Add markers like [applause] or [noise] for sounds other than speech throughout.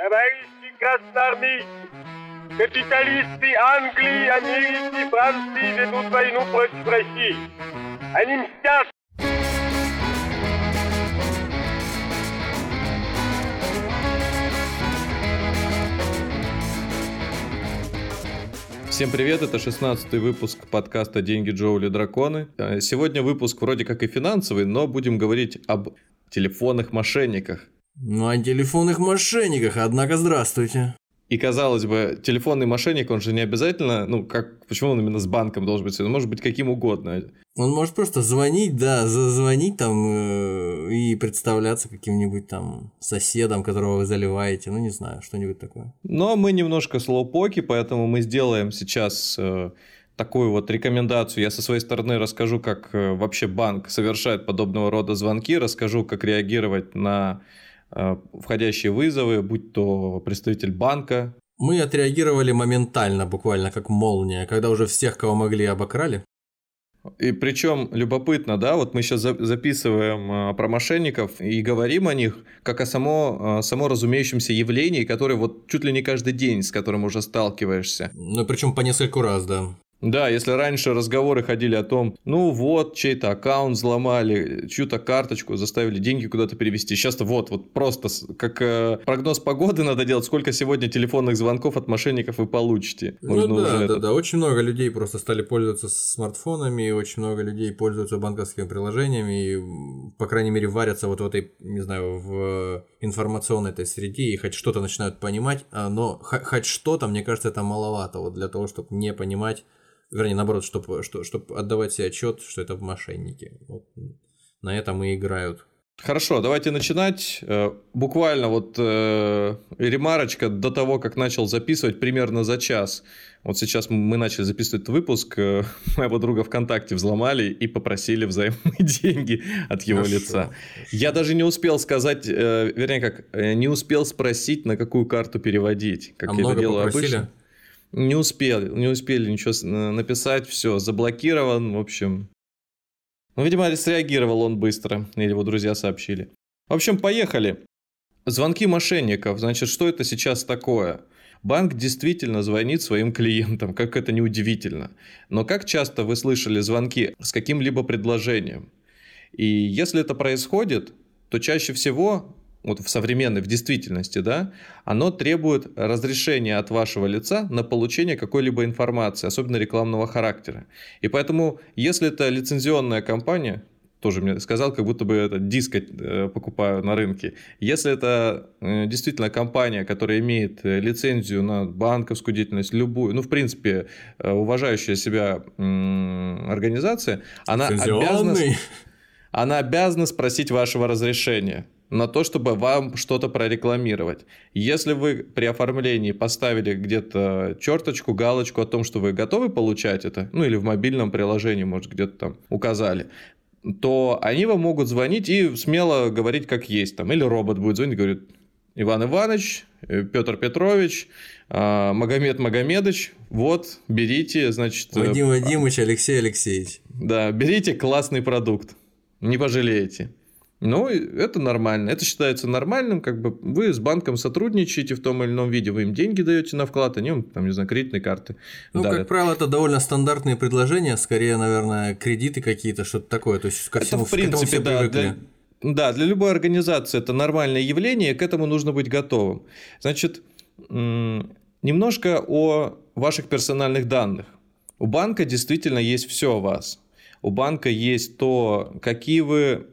Товарищи красноармейцы, капиталисты Англии, Америки, Франции ведут войну против России. Они мстят Всем привет, это 16 выпуск подкаста «Деньги, Джоули, драконы». Э, сегодня выпуск вроде как и финансовый, но будем говорить об телефонных мошенниках. Ну, о телефонных мошенниках, однако здравствуйте. И казалось бы, телефонный мошенник, он же не обязательно, ну как, почему он именно с банком должен быть? Он может быть каким угодно. Он может просто звонить, да, зазвонить там э, и представляться каким-нибудь там соседом, которого вы заливаете, ну не знаю, что-нибудь такое. Но мы немножко слоупоки, поэтому мы сделаем сейчас э, такую вот рекомендацию. Я со своей стороны расскажу, как э, вообще банк совершает подобного рода звонки, расскажу, как реагировать на входящие вызовы, будь то представитель банка. Мы отреагировали моментально, буквально как молния, когда уже всех, кого могли, обокрали. И причем любопытно, да, вот мы сейчас записываем э, про мошенников и говорим о них как о само, э, само разумеющемся явлении, которое вот чуть ли не каждый день, с которым уже сталкиваешься. Ну, причем по нескольку раз, да. Да, если раньше разговоры ходили о том, ну вот, чей-то аккаунт взломали, чью-то карточку заставили деньги куда-то перевести. Сейчас-то вот, вот просто как э, прогноз погоды надо делать, сколько сегодня телефонных звонков от мошенников вы получите. Ну Можно да, да, это... да, очень много людей просто стали пользоваться смартфонами, очень много людей пользуются банковскими приложениями, и, по крайней мере, варятся вот в этой, не знаю, в информационной этой среде, и хоть что-то начинают понимать, а, но хоть что-то, мне кажется, это маловато вот для того, чтобы не понимать вернее, наоборот, чтобы что, чтоб отдавать себе отчет, что это мошенники. Вот на этом и играют. Хорошо, давайте начинать. Э, буквально вот э, ремарочка до того, как начал записывать, примерно за час. Вот сейчас мы начали записывать этот выпуск, э, [laughs] моего друга ВКонтакте взломали и попросили взаимные [laughs] деньги от его хорошо, лица. Хорошо. Я даже не успел сказать, э, вернее как, э, не успел спросить, на какую карту переводить. Как а я это делаю попросили? обычно. Не успели, не успели ничего написать, все, заблокирован, в общем. Ну, видимо, среагировал он быстро, или его друзья сообщили. В общем, поехали. Звонки мошенников. Значит, что это сейчас такое? Банк действительно звонит своим клиентам, как это неудивительно. Но как часто вы слышали звонки с каким-либо предложением? И если это происходит, то чаще всего вот в современной, в действительности, да, оно требует разрешения от вашего лица на получение какой-либо информации, особенно рекламного характера. И поэтому, если это лицензионная компания, тоже мне сказал, как будто бы это диск э, покупаю на рынке. Если это э, действительно компания, которая имеет э, лицензию на банковскую деятельность, любую, ну, в принципе, уважающая себя организация, она обязана, она обязана спросить вашего разрешения на то, чтобы вам что-то прорекламировать. Если вы при оформлении поставили где-то черточку, галочку о том, что вы готовы получать это, ну или в мобильном приложении, может, где-то там указали, то они вам могут звонить и смело говорить, как есть. Там, или робот будет звонить и говорит, Иван Иванович, э, Петр Петрович, а, Магомед Магомедович, вот, берите, значит... Э, Вадим Вадимович, Алексей Алексеевич. Да, берите классный продукт, не пожалеете. Ну, это нормально. Это считается нормальным, как бы вы с банком сотрудничаете в том или ином виде, вы им деньги даете на вклад, они вам, там, не знаю, кредитные карты. Ну, дарят. как правило, это довольно стандартные предложения, скорее, наверное, кредиты какие-то, что-то такое. То есть, ко всему, это, в принципе, да, привыкли. Для, да, для любой организации это нормальное явление, к этому нужно быть готовым. Значит, немножко о ваших персональных данных. У банка действительно есть все о вас. У банка есть то, какие вы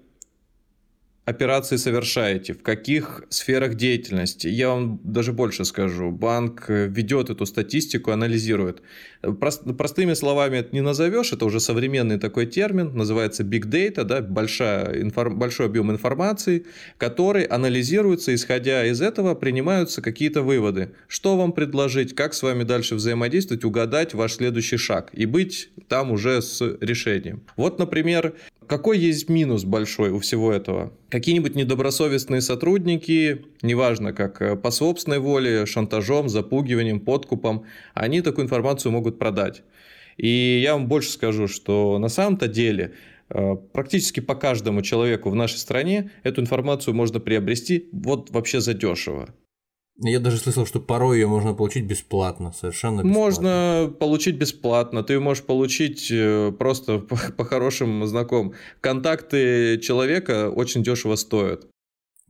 операции совершаете, в каких сферах деятельности. Я вам даже больше скажу. Банк э, ведет эту статистику, анализирует. Простыми словами это не назовешь, это уже современный такой термин, называется big data, да, большая, информ, большой объем информации, который анализируется, исходя из этого принимаются какие-то выводы. Что вам предложить, как с вами дальше взаимодействовать, угадать ваш следующий шаг и быть там уже с решением. Вот, например, какой есть минус большой у всего этого? Какие-нибудь недобросовестные сотрудники, неважно как э, по собственной воле, шантажом, запугиванием, подкупом, они такую информацию могут продать. И я вам больше скажу, что на самом-то деле э, практически по каждому человеку в нашей стране эту информацию можно приобрести вот вообще задешево. Я даже слышал, что порой ее можно получить бесплатно, совершенно бесплатно. Можно получить бесплатно, ты можешь получить э, просто [laughs] по, по хорошим знакомым. Контакты человека очень дешево стоят.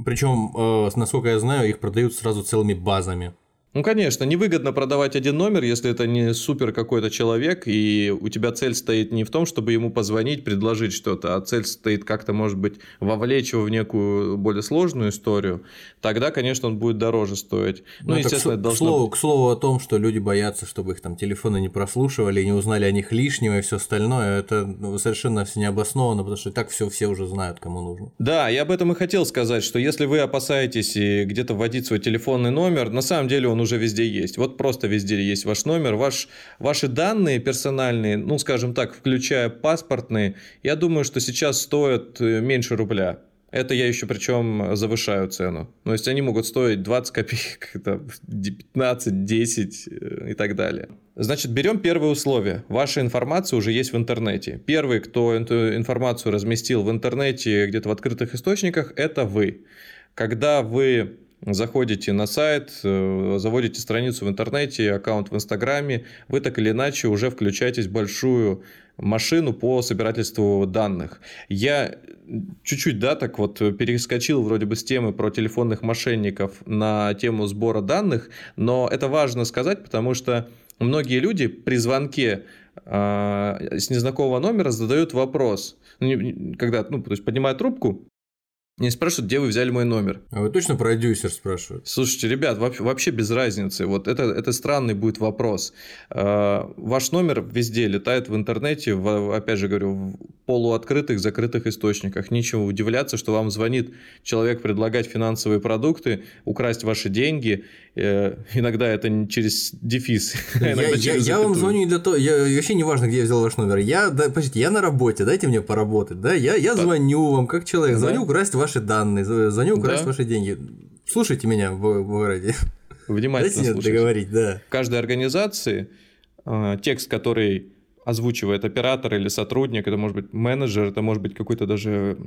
Причем, э, насколько я знаю, их продают сразу целыми базами. Ну, конечно, невыгодно продавать один номер, если это не супер какой-то человек, и у тебя цель стоит не в том, чтобы ему позвонить, предложить что-то, а цель стоит как-то, может быть, вовлечь его в некую более сложную историю, тогда, конечно, он будет дороже стоить. Ну, ну естественно, к, это должно... к, слову, к слову о том, что люди боятся, чтобы их там телефоны не прослушивали, не узнали о них лишнего и все остальное, это ну, совершенно все необоснованно, потому что так все все уже знают, кому нужно. Да, я об этом и хотел сказать, что если вы опасаетесь где-то вводить свой телефонный номер, на самом деле он уже везде есть. Вот просто везде есть ваш номер, ваш, ваши данные персональные, ну, скажем так, включая паспортные, я думаю, что сейчас стоят э, меньше рубля. Это я еще причем завышаю цену. То есть они могут стоить 20 копеек, [laughs] 15, 10 э, и так далее. Значит, берем первое условие. Ваша информация уже есть в интернете. Первый, кто эту информацию разместил в интернете где-то в открытых источниках, это вы. Когда вы заходите на сайт, э, заводите страницу в интернете, аккаунт в Инстаграме, вы так или иначе уже включаетесь в большую машину по собирательству данных. Я чуть-чуть, да, так вот перескочил вроде бы с темы про телефонных мошенников на тему сбора данных, но это важно сказать, потому что многие люди при звонке э, с незнакомого номера задают вопрос, ну, когда, ну, то есть поднимают трубку, не спрашивают, где вы взяли мой номер. А вы точно продюсер спрашивают? Слушайте, ребят, вообще, без разницы. Вот это, это странный будет вопрос. Э, ваш номер везде летает в интернете, в, опять же говорю, в полуоткрытых, закрытых источниках. Нечего удивляться, что вам звонит человек предлагать финансовые продукты, украсть ваши деньги. Э, иногда это не через дефис. [laughs] Я, я, я вам звоню не для того, я, вообще не важно, где я взял ваш номер. Я, да, подождите, я на работе, дайте мне поработать. Да? Я, я звоню вам как человек, звоню украсть ваши ваши данные, звоню украсть да. ваши деньги. Слушайте меня в, в городе. Внимательно Дайте слушайте. договорить, да. В каждой организации э, текст, который озвучивает оператор или сотрудник, это может быть менеджер, это может быть какой-то даже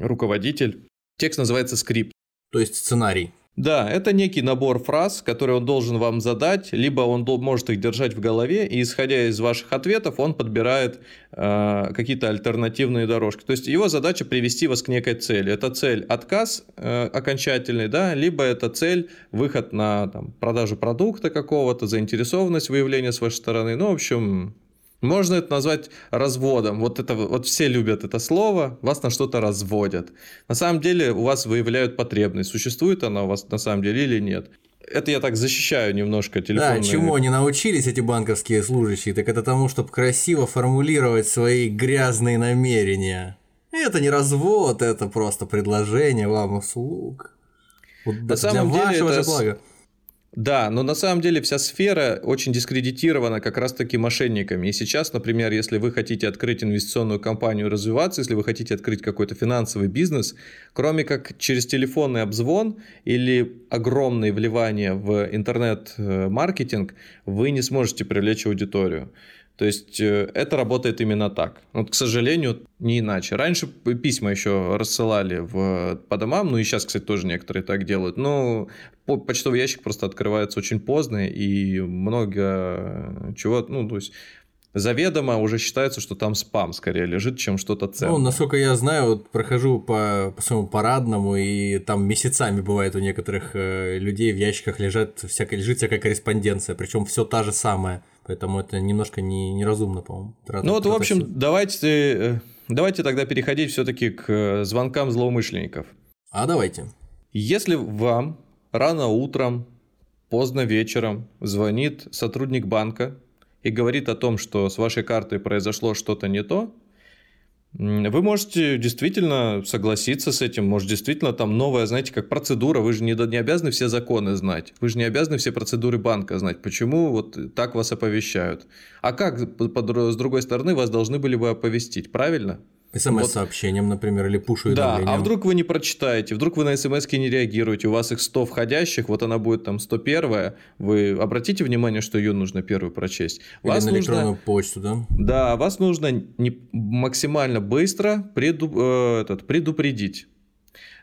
руководитель. Текст называется скрипт. То есть сценарий. Да, это некий набор фраз, которые он должен вам задать, либо он может их держать в голове, и исходя из ваших ответов, он подбирает э, какие-то альтернативные дорожки. То есть его задача привести вас к некой цели. Это цель отказ э, окончательный, да, либо это цель выход на там, продажу продукта какого-то, заинтересованность выявления с вашей стороны. Ну, в общем, можно это назвать разводом. Вот, это, вот все любят это слово, вас на что-то разводят. На самом деле у вас выявляют потребность, существует она у вас на самом деле или нет. Это я так защищаю немножко телефонные... Да, чему они научились, эти банковские служащие, так это тому, чтобы красиво формулировать свои грязные намерения. Это не развод, это просто предложение вам услуг. Вот на самом деле это... же блага. Да, но на самом деле вся сфера очень дискредитирована как раз-таки мошенниками. И сейчас, например, если вы хотите открыть инвестиционную компанию развиваться, если вы хотите открыть какой-то финансовый бизнес, кроме как через телефонный обзвон или огромные вливания в интернет-маркетинг, вы не сможете привлечь аудиторию. То есть э, это работает именно так. Вот, к сожалению, не иначе. Раньше письма еще рассылали в, по домам, ну и сейчас, кстати, тоже некоторые так делают. Но почтовый ящик просто открывается очень поздно, и много чего, ну, то есть заведомо уже считается, что там спам скорее лежит, чем что-то ценное. Ну, насколько я знаю, вот прохожу по, по своему парадному, и там месяцами бывает у некоторых э, людей в ящиках лежат всякая, лежит всякая корреспонденция, причем все та же самая. Поэтому это немножко не, неразумно, по-моему. Ну вот, в общем, давайте, э, давайте тогда переходить все-таки к э, звонкам злоумышленников. А давайте. Если вам рано утром, поздно вечером звонит сотрудник банка и говорит о том, что с вашей картой произошло что-то не то, вы можете действительно согласиться с этим, может действительно там новая, знаете, как процедура, вы же не, не обязаны все законы знать, вы же не обязаны все процедуры банка знать, почему вот так вас оповещают. А как, с другой стороны, вас должны были бы оповестить, правильно? СМС-сообщением, вот. например, или пуш Да, а вдруг вы не прочитаете, вдруг вы на смс не реагируете, у вас их 100 входящих, вот она будет там 101, вы обратите внимание, что ее нужно первую прочесть. Или вас на электронную нужно... почту, да? Да, вас нужно не... максимально быстро преду... э, этот, предупредить.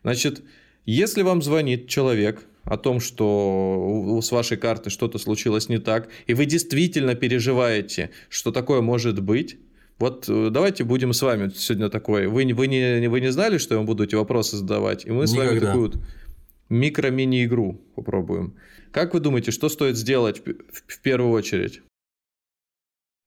Значит, если вам звонит человек о том, что с вашей картой что-то случилось не так, и вы действительно переживаете, что такое может быть, вот э, давайте будем с вами сегодня такой. Вы, вы, не, вы не знали, что я вам буду эти вопросы задавать? И мы с вами такую вот микро-мини-игру попробуем. Как вы думаете, что стоит сделать в, в первую очередь?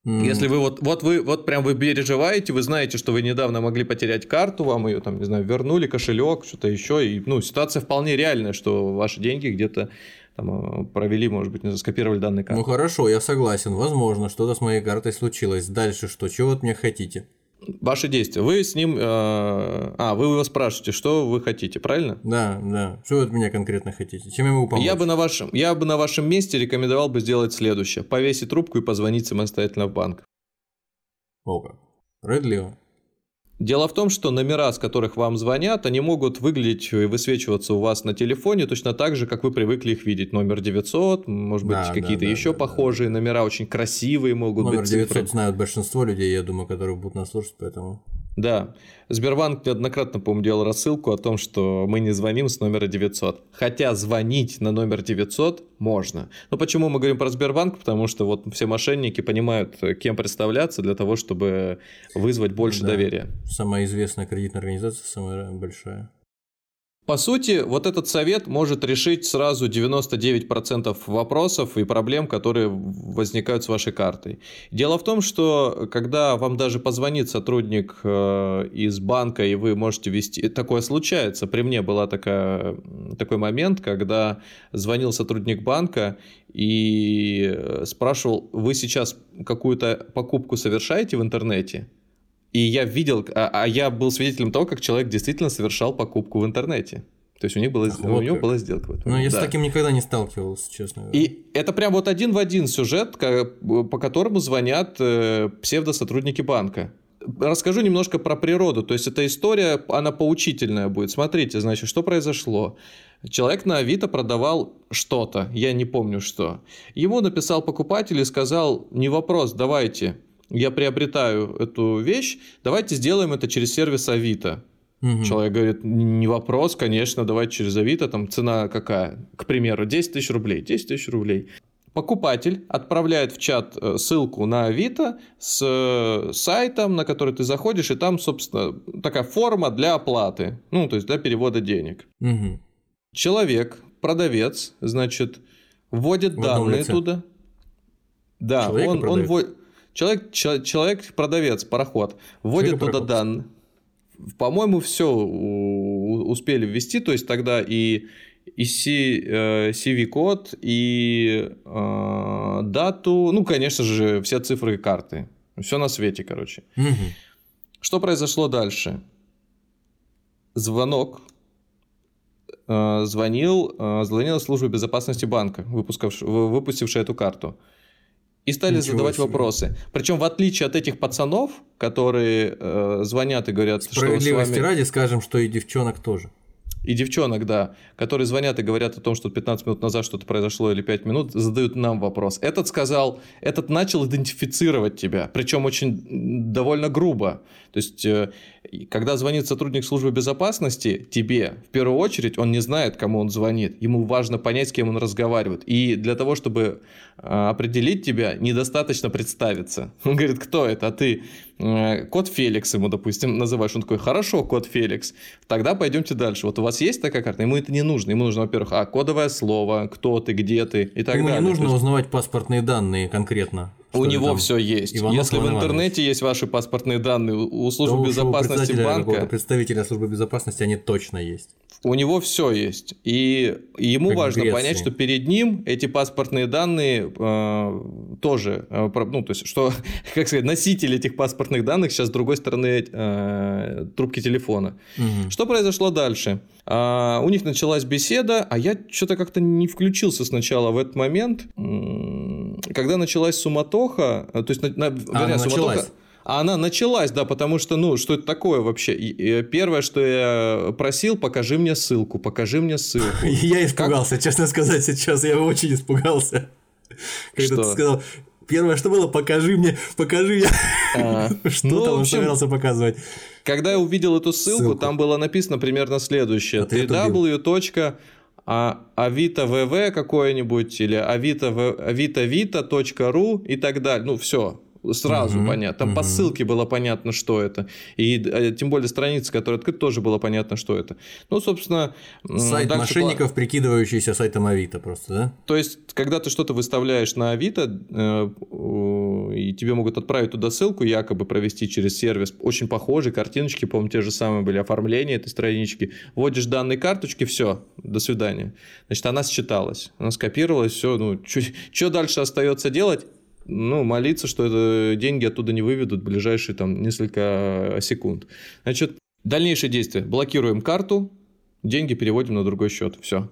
Mm. Если вы вот, вот вы вот прям вы переживаете, вы знаете, что вы недавно могли потерять карту, вам ее там, не знаю, вернули, кошелек, что-то еще, и ну, ситуация вполне реальная, что ваши деньги где-то там, э, провели, может быть, не скопировали данные карты. Ну хорошо, я согласен, возможно, что-то с моей картой случилось. Дальше что? Чего от меня хотите? Ваши действия. Вы с ним... Э, а, вы его спрашиваете, что вы хотите, правильно? Да, да. Что вы от меня конкретно хотите? Чем я могу помочь? Я бы на вашем, я бы на вашем месте рекомендовал бы сделать следующее. Повесить трубку и позвонить самостоятельно в банк. О как. Справедливо. Дело в том, что номера, с которых вам звонят, они могут выглядеть и высвечиваться у вас на телефоне точно так же, как вы привыкли их видеть. Номер 900, может быть, да, какие-то да, еще да, похожие да. номера, очень красивые могут Номер быть. Номер 900 цифры. знают большинство людей, я думаю, которые будут нас слушать, поэтому... Да. Сбербанк неоднократно, по-моему, делал рассылку о том, что мы не звоним с номера 900. Хотя звонить на номер 900 можно. Но почему мы говорим про Сбербанк? Потому что вот все мошенники понимают, кем представляться для того, чтобы вызвать больше да. доверия. Самая известная кредитная организация, самая большая. По сути, вот этот совет может решить сразу 99% вопросов и проблем, которые возникают с вашей картой. Дело в том, что когда вам даже позвонит сотрудник э, из банка, и вы можете вести... Такое случается. При мне был такой момент, когда звонил сотрудник банка и э, спрашивал, вы сейчас какую-то покупку совершаете в интернете? И я видел, а, а я был свидетелем того, как человек действительно совершал покупку в интернете. То есть у, них было, Ах, у него была сделка. В этом. Ну, я да. с таким никогда не сталкивался, честно. И это прям вот один в один сюжет, по которому звонят э, псевдосотрудники банка. Расскажу немножко про природу. То есть эта история, она поучительная будет. Смотрите, значит, что произошло. Человек на Авито продавал что-то, я не помню что. Ему написал покупатель и сказал, не вопрос, давайте, я приобретаю эту вещь, давайте сделаем это через сервис Авито. Угу. Человек говорит, не вопрос, конечно, давайте через Авито, там цена какая? К примеру, 10 тысяч рублей, 10 тысяч рублей. Покупатель отправляет в чат э, ссылку на Авито с э, сайтом, на который ты заходишь, и там, собственно, такая форма для оплаты, ну, то есть для перевода денег. Угу. Человек, продавец, значит, вводит данные туда. Да, Человека он, он вводит Человек, человек, продавец, пароход, вводит туда данные. По-моему, все успели ввести, то есть тогда и и CV-код, э, и э, дату, ну, конечно же, все цифры карты. Все на свете, короче. Угу. Что произошло дальше? Звонок. Э, звонил, э, звонила служба безопасности банка, выпустившая эту карту и стали Ничего задавать себе. вопросы. Причем в отличие от этих пацанов, которые э, звонят и говорят, что Справедливости вами... ради скажем, что и девчонок тоже. И девчонок, да, которые звонят и говорят о том, что 15 минут назад что-то произошло или 5 минут, задают нам вопрос. Этот сказал, этот начал идентифицировать тебя, причем очень довольно грубо. То есть, э, когда звонит сотрудник службы безопасности тебе, в первую очередь, он не знает, кому он звонит. Ему важно понять, с кем он разговаривает. И для того, чтобы э, определить тебя, недостаточно представиться. [laughs] Он говорит, кто это? А ты э, кот Феликс ему, допустим, называешь. Он такой, хорошо, кот Феликс. Тогда пойдемте дальше. Вот у вас есть такая карта? Ему это не нужно. Ему нужно, во-первых, а, кодовое слово, кто ты, где ты и так Ему далее. Ему не нужно есть... узнавать паспортные данные конкретно. У него все есть. Иванов Если Иван в интернете Иванович. есть ваши паспортные данные, у службы да, безопасности у банка... Представителя службы безопасности они точно есть. У него все есть. И ему как важно понять, что перед ним эти паспортные данные э, тоже, э, ну, то есть, что, [laughs] как сказать, носитель этих паспортных данных сейчас с другой стороны э, трубки телефона. Угу. Что произошло дальше? А, у них началась беседа, а я что-то как-то не включился сначала в этот момент. Когда началась суматоха, э, то есть, на, на, а, вернее, суматоха... А она началась, да, потому что, ну, что это такое вообще? И, первое, что я просил, покажи мне ссылку, покажи мне ссылку. [laughs] Я испугался, честно сказать, сейчас я очень испугался. Когда ты сказал, первое, что было, покажи мне, покажи мне. А, [laughs] что ну, там он собирался показывать? Когда я увидел эту ссылку, там было написано примерно следующее. www а Авито ВВ какое-нибудь или Авито авитовито.ру и так далее. Ну, все, сразу угу, понятно. Там угу. по ссылке было понятно, что это. И э, тем более страница, которая открыта, тоже было понятно, что это. Ну, собственно... Сайт мошенников, пла... прикидывающийся сайтом Авито просто, да? То есть, когда ты что-то выставляешь на Авито, э, и тебе могут отправить туда ссылку, якобы провести через сервис, очень похожие картиночки, по-моему, те же самые были, оформление этой странички, вводишь данные карточки, все, до свидания. Значит, она считалась, она скопировалась, все, ну, что дальше остается делать? Ну, молиться, что это деньги оттуда не выведут в ближайшие там несколько секунд. Значит, дальнейшие действия. Блокируем карту, деньги переводим на другой счет. Все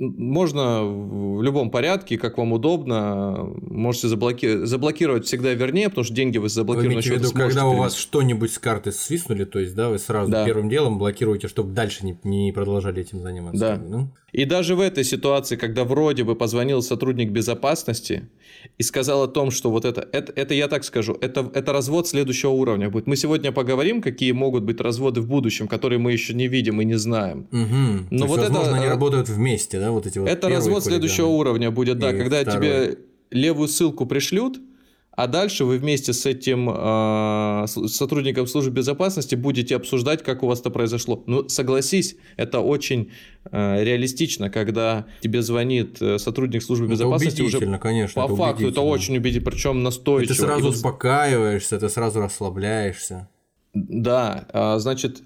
можно в любом порядке, как вам удобно. Можете заблоки... заблокировать всегда вернее, потому что деньги вы заблокированы. Вы в виду, когда у вас что-нибудь с карты свистнули, то есть, да, вы сразу да. первым делом блокируете, чтобы дальше не, не продолжали этим заниматься. Да. Ну? И даже в этой ситуации, когда вроде бы позвонил сотрудник безопасности и сказал о том, что вот это, это, это я так скажу, это, это развод следующего уровня будет. Мы сегодня поговорим, какие могут быть разводы в будущем, которые мы еще не видим и не знаем. Угу. Но вот возможно, это, они э, работают вместе, да, вот эти вот. Это развод следующего уровня будет, да, когда второй. тебе левую ссылку пришлют, а дальше вы вместе с этим э, сотрудником службы безопасности будете обсуждать, как у вас это произошло. Ну, согласись, это очень э, реалистично, когда тебе звонит э, сотрудник службы это безопасности уже конечно, по это факту это очень убедительно, причем настойчиво. Ты сразу вот... успокаиваешься, ты сразу расслабляешься. Да, а, значит,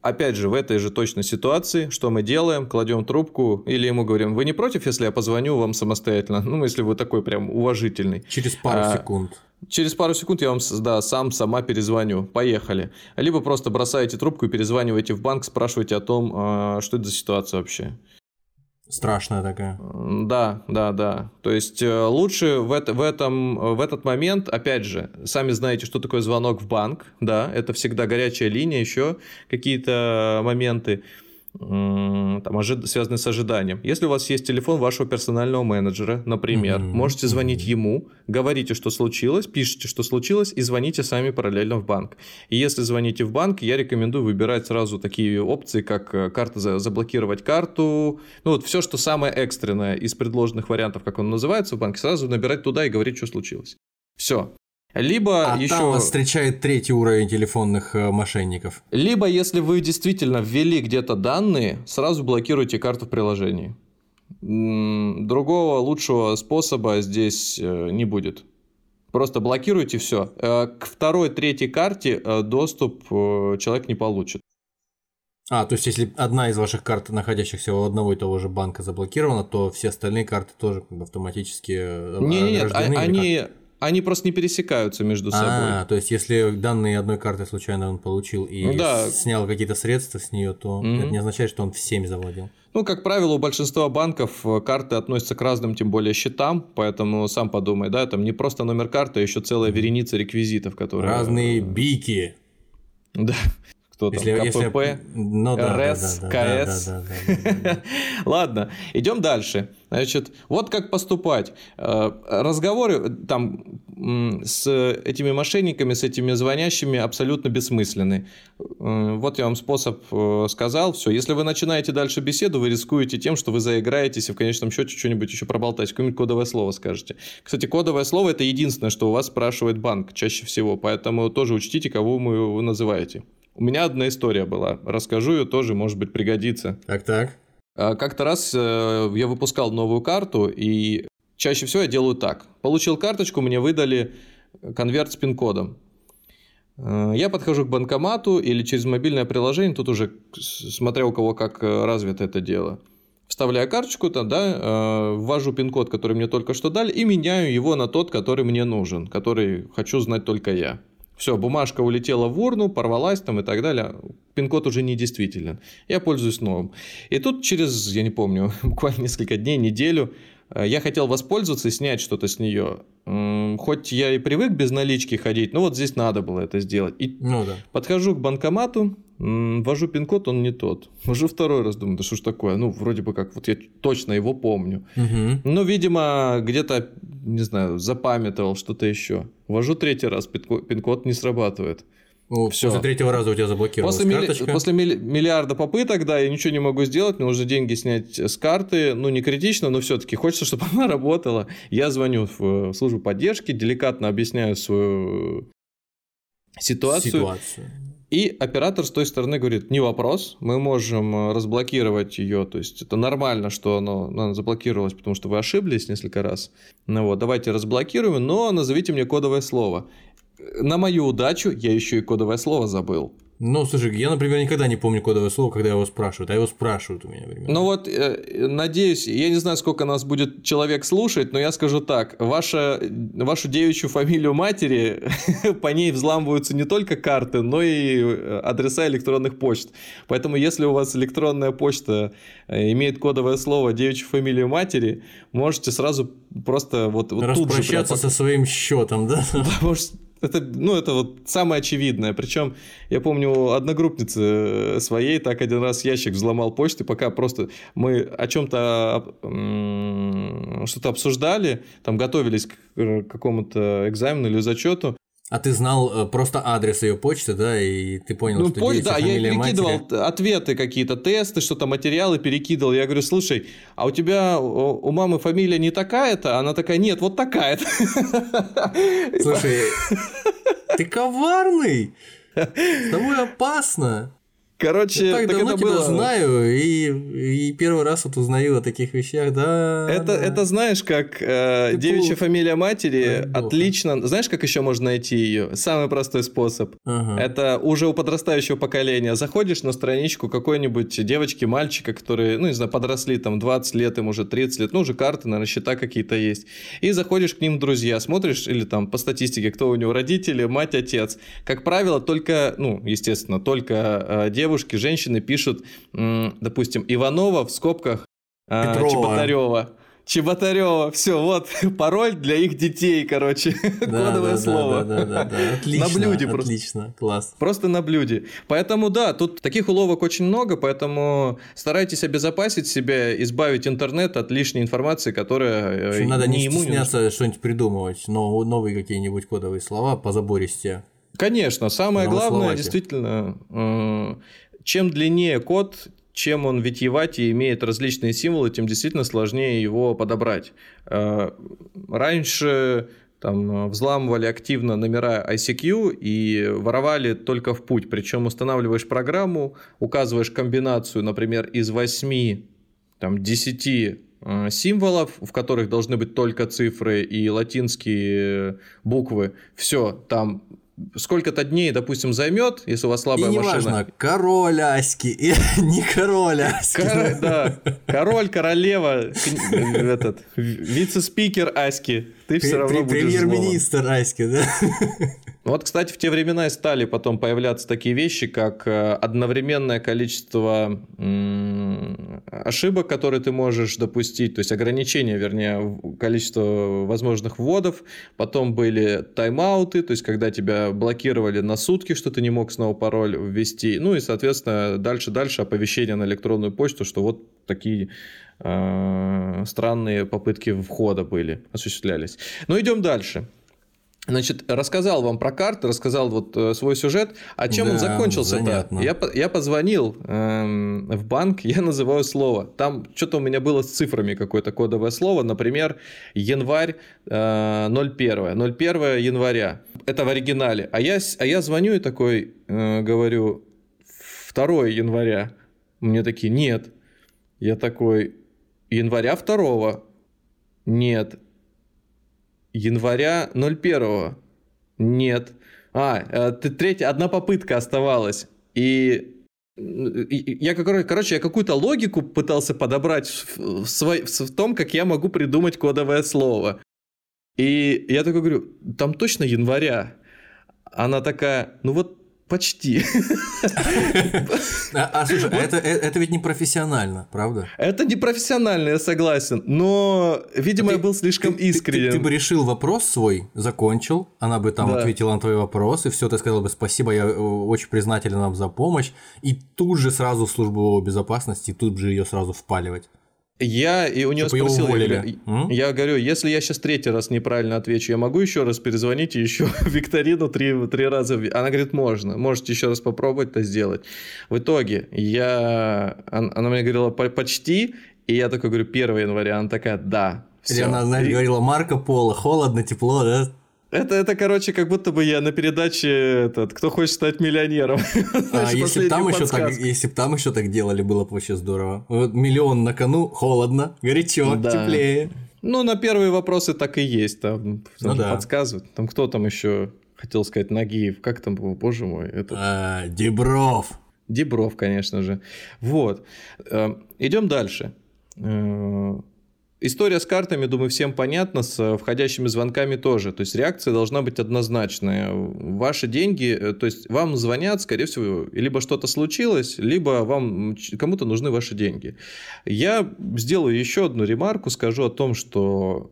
опять же, в этой же точной ситуации, что мы делаем? Кладем трубку или ему говорим, вы не против, если я позвоню вам самостоятельно? Ну, если вы такой прям уважительный. Через пару а, секунд. Через пару секунд я вам да, сам, сама перезвоню. Поехали. Либо просто бросаете трубку и перезваниваете в банк, спрашиваете о том, а, что это за ситуация вообще. Страшная такая. Да, да, да. То есть э, лучше в, это, в, этом, в этот момент, опять же, сами знаете, что такое звонок в банк, да, это всегда горячая линия, еще какие-то моменты там, ожид... связанные с ожиданием. Если у вас есть телефон вашего персонального менеджера, например, mm-hmm. можете звонить mm-hmm. ему, говорите, что случилось, пишите, что случилось, и звоните сами параллельно в банк. И если звоните в банк, я рекомендую выбирать сразу такие опции, как э, карта за... заблокировать карту, ну вот все, что самое экстренное из предложенных вариантов, как он называется в банке, сразу набирать туда и говорить, что случилось. Все. Либо а еще... там вас встречает третий уровень телефонных э, мошенников. Либо, если вы действительно ввели где-то данные, сразу блокируйте карту в приложении. Другого лучшего способа здесь э, не будет. Просто блокируйте все. Э, к второй, третьей карте доступ человек не получит. А, то есть, если одна из ваших карт, находящихся у одного и того же банка, заблокирована, то все остальные карты тоже автоматически Нет, нет, они, они просто не пересекаются между а, собой. А, то есть если данные одной карты случайно он получил и ну, да. снял какие-то средства с нее, то mm-hmm. это не означает, что он всеми завладел. Ну, как правило, у большинства банков э, карты относятся к разным, тем более счетам, поэтому сам подумай, да, там не просто номер карты, а еще целая вереница реквизитов, которые... Разные бики. Да кто там, если, КПП, если... Ну, да, РС, да, да, КС. Да, да, да, да, да. [laughs] Ладно, идем дальше. Значит, вот как поступать. Э, разговоры там с этими мошенниками, с этими звонящими абсолютно бессмысленны. Э, вот я вам способ э, сказал. Все, если вы начинаете дальше беседу, вы рискуете тем, что вы заиграетесь и в конечном счете что-нибудь еще проболтаете, какое-нибудь кодовое слово скажете. Кстати, кодовое слово это единственное, что у вас спрашивает банк чаще всего, поэтому тоже учтите, кого вы называете. У меня одна история была. Расскажу ее тоже, может быть, пригодится. Так, так. А, как-то раз э, я выпускал новую карту, и чаще всего я делаю так. Получил карточку, мне выдали конверт с пин-кодом. Э, я подхожу к банкомату или через мобильное приложение, тут уже смотря у кого как э, развито это дело. Вставляю карточку, там, да, ввожу пин-код, который мне только что дали, и меняю его на тот, который мне нужен, который хочу знать только я. Все, бумажка улетела в урну, порвалась там и так далее. Пин-код уже не действителен. Я пользуюсь новым. И тут через, я не помню, [laughs] буквально несколько дней, неделю, я хотел воспользоваться и снять что-то с нее. Хоть я и привык без налички ходить, но вот здесь надо было это сделать. И ну, да. подхожу к банкомату, ввожу пин-код, он не тот. [laughs] Ввожу второй раз, думаю, да что ж такое? Ну, вроде бы как, вот я точно его помню. Угу. Ну, видимо, где-то, не знаю, запамятовал что-то еще. Ввожу третий раз, пин-код не срабатывает. Ну, Всё. После третьего раза у тебя заблокировалась После, милли- карточка. после милли- миллиарда попыток, да, я ничего не могу сделать, мне нужно деньги снять с карты, ну, не критично, но все-таки хочется, [laughs] чтобы она работала. Я звоню в э, службу поддержки, деликатно объясняю свою ситуацию, Ситуацию. и оператор с той стороны говорит, не вопрос, мы можем э, разблокировать ее, то есть это нормально, что оно, оно заблокировалось, потому что вы ошиблись несколько раз. Ну вот, давайте разблокируем, но назовите мне кодовое слово. На мою удачу я еще и кодовое слово забыл. Ну, слушай, я, например, никогда не помню кодовое слово, когда его спрашивают, а его спрашивают у меня примерно. Ну вот, э, надеюсь, я не знаю, сколько нас будет человек слушать, но я скажу так, ваша, вашу девичью фамилию матери, [laughs] по ней взламываются не только карты, но и э, адреса электронных почт. Поэтому, если у вас электронная почта э, имеет кодовое слово девичью фамилию матери, можете сразу просто вот, вот тут же... Распрощаться со своим счетом, да? [laughs] Потому что это, ну, это вот самое очевидное. Причем, я помню, у одногруппницы э, своей так один раз ящик взломал почты, пока просто мы о чем-то что-то обсуждали, там готовились к э, какому-то экзамену или зачету. А ты знал э, просто адрес ее почты, да, и ты понял, Ну, что девичья да, я перекидывал матери. ответы какие-то, тесты, что-то, материалы перекидывал. Я говорю, слушай, а у тебя у у мамы фамилия не такая-то? Она такая, нет, вот такая-то. Слушай, ты коварный! С тобой опасно! Короче, Я так, так давно это было... знаю, и, и первый раз вот узнаю о таких вещах, да. Это, да. это знаешь, как э, девичья фамилия матери Ой, отлично. Знаешь, как еще можно найти ее? Самый простой способ. Ага. Это уже у подрастающего поколения. Заходишь на страничку какой-нибудь девочки, мальчика, которые, ну, не знаю, подросли там 20 лет, им уже 30 лет, ну, уже карты, наверное, счета какие-то есть. И заходишь к ним в друзья, смотришь, или там по статистике, кто у него родители, мать, отец. Как правило, только, ну, естественно, только э, девушки, женщины пишут, допустим, Иванова в скобках э, Петрова. Чеботарева. Чеботарева, все, вот [laughs] пароль для их детей, короче, [laughs] Да, кодовое да, слово. Да, да, да, да. Отлично, На блюде просто. Отлично, класс. Просто на блюде. Поэтому да, тут таких уловок очень много, поэтому старайтесь обезопасить себя, избавить интернет от лишней информации, которая э, общем, надо не ему стесняться что-нибудь придумывать, но новые какие-нибудь кодовые слова по забористе. Конечно, самое главное, действительно, э, чем длиннее код, чем он витиеватее имеет различные символы, тем действительно сложнее его подобрать. Э, Раньше там э, взламывали активно номера ICQ и воровали только в путь. Причем устанавливаешь программу, указываешь комбинацию, например, из 8, там, 10 э, символов, в которых должны быть только цифры и латинские буквы. Все, там сколько-то дней, допустим, займет, если у вас И слабая не машина. важно, король Аськи или [laughs] не король Аськи. Кор- да, король, королева, этот вице-спикер Аськи, ты все равно. Премьер-министр Аськи, да? Вот, кстати, в те времена и стали потом появляться такие вещи, как э, одновременное количество ошибок, которые ты можешь допустить, то есть ограничение, вернее, количество возможных вводов. Потом были тайм-ауты, то есть когда тебя блокировали на сутки, что ты не мог снова пароль ввести. Ну и, соответственно, дальше-дальше оповещение на электронную почту, что вот такие э, странные попытки входа были, осуществлялись. Но идем дальше. Значит, рассказал вам про карты, рассказал вот э, свой сюжет. А чем он Да, закончился-то? занятно. Я, я позвонил эм, в банк, [laughs] я называю слово. Там что-то у меня было с цифрами какое-то кодовое слово. Например, январь э, 01. 01 января. Это в оригинале. А я, а я звоню и такой э, говорю 2 января. Мне такие, нет. Я такой, января 2 нет. Января 01 нет. А, э, третья, одна попытка оставалась. И я, короче, я какую-то логику пытался подобрать в свой- в том, как я могу придумать кодовое слово. И я такой говорю, там точно января. Она такая, ну вот почти. А, а, слушай, а это, э- это ведь не профессионально, правда? Это не профессионально, я согласен. Но, видимо, я был слишком искренен. Ты, бы решил вопрос свой, закончил, она бы там ответила на твой вопрос, и все, ты сказал бы спасибо, я э, очень признателен вам за помощь, и тут же сразу в службу безопасности, тут же ее сразу впаливать. Я и у Чтобы его спросил, я уволили. говорю, я говорю, если я сейчас третий раз неправильно отвечу, я могу еще раз перезвонить и еще [laughs] викторину три, три раза? вви-?» Она говорит, можно, можете еще раз попробовать это сделать. В итоге я, он- она мне говорила «По- почти, и я такой говорю, 1 января, она такая, да. Или всё». она, знаешь, говорила Марко Поло, холодно, тепло, да? Это, это, короче, как будто бы я на передаче этот, кто хочет стать миллионером. [laughs] А если б там еще так, если б там еще так делали, было бы вообще здорово. Вот миллион на кону, холодно, горячо, Да. теплее. Ну, на первые вопросы так и есть. Там, Ну да. подсказывают. Там кто там еще хотел сказать Нагиев? Как там был? Боже мой. Это... А, Дебров. Дебров, конечно же. Вот. Э, Идем дальше. Э, История с картами, думаю, всем понятна, с э, входящими звонками тоже. То есть реакция должна быть однозначная. Ваши деньги, э, то есть вам звонят, скорее всего, либо что-то случилось, либо вам кому-то нужны ваши деньги. Я сделаю еще одну ремарку, скажу о том, что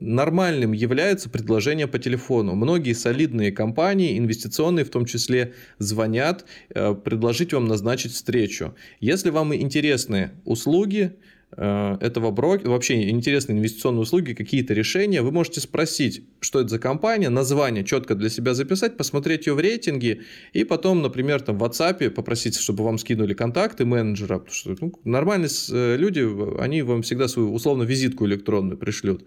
нормальным является предложение по телефону. Многие солидные компании, инвестиционные в том числе, звонят, э, предложить вам назначить встречу. Если вам интересны услуги, э, этого брокера, вообще интересные инвестиционные услуги, какие-то решения, вы можете спросить, что это за компания, название четко для себя записать, посмотреть ее в рейтинге, и потом, например, там в WhatsApp попросить, чтобы вам скинули контакты менеджера, потому что ну, нормальные э, люди, они вам всегда свою условно визитку электронную пришлют.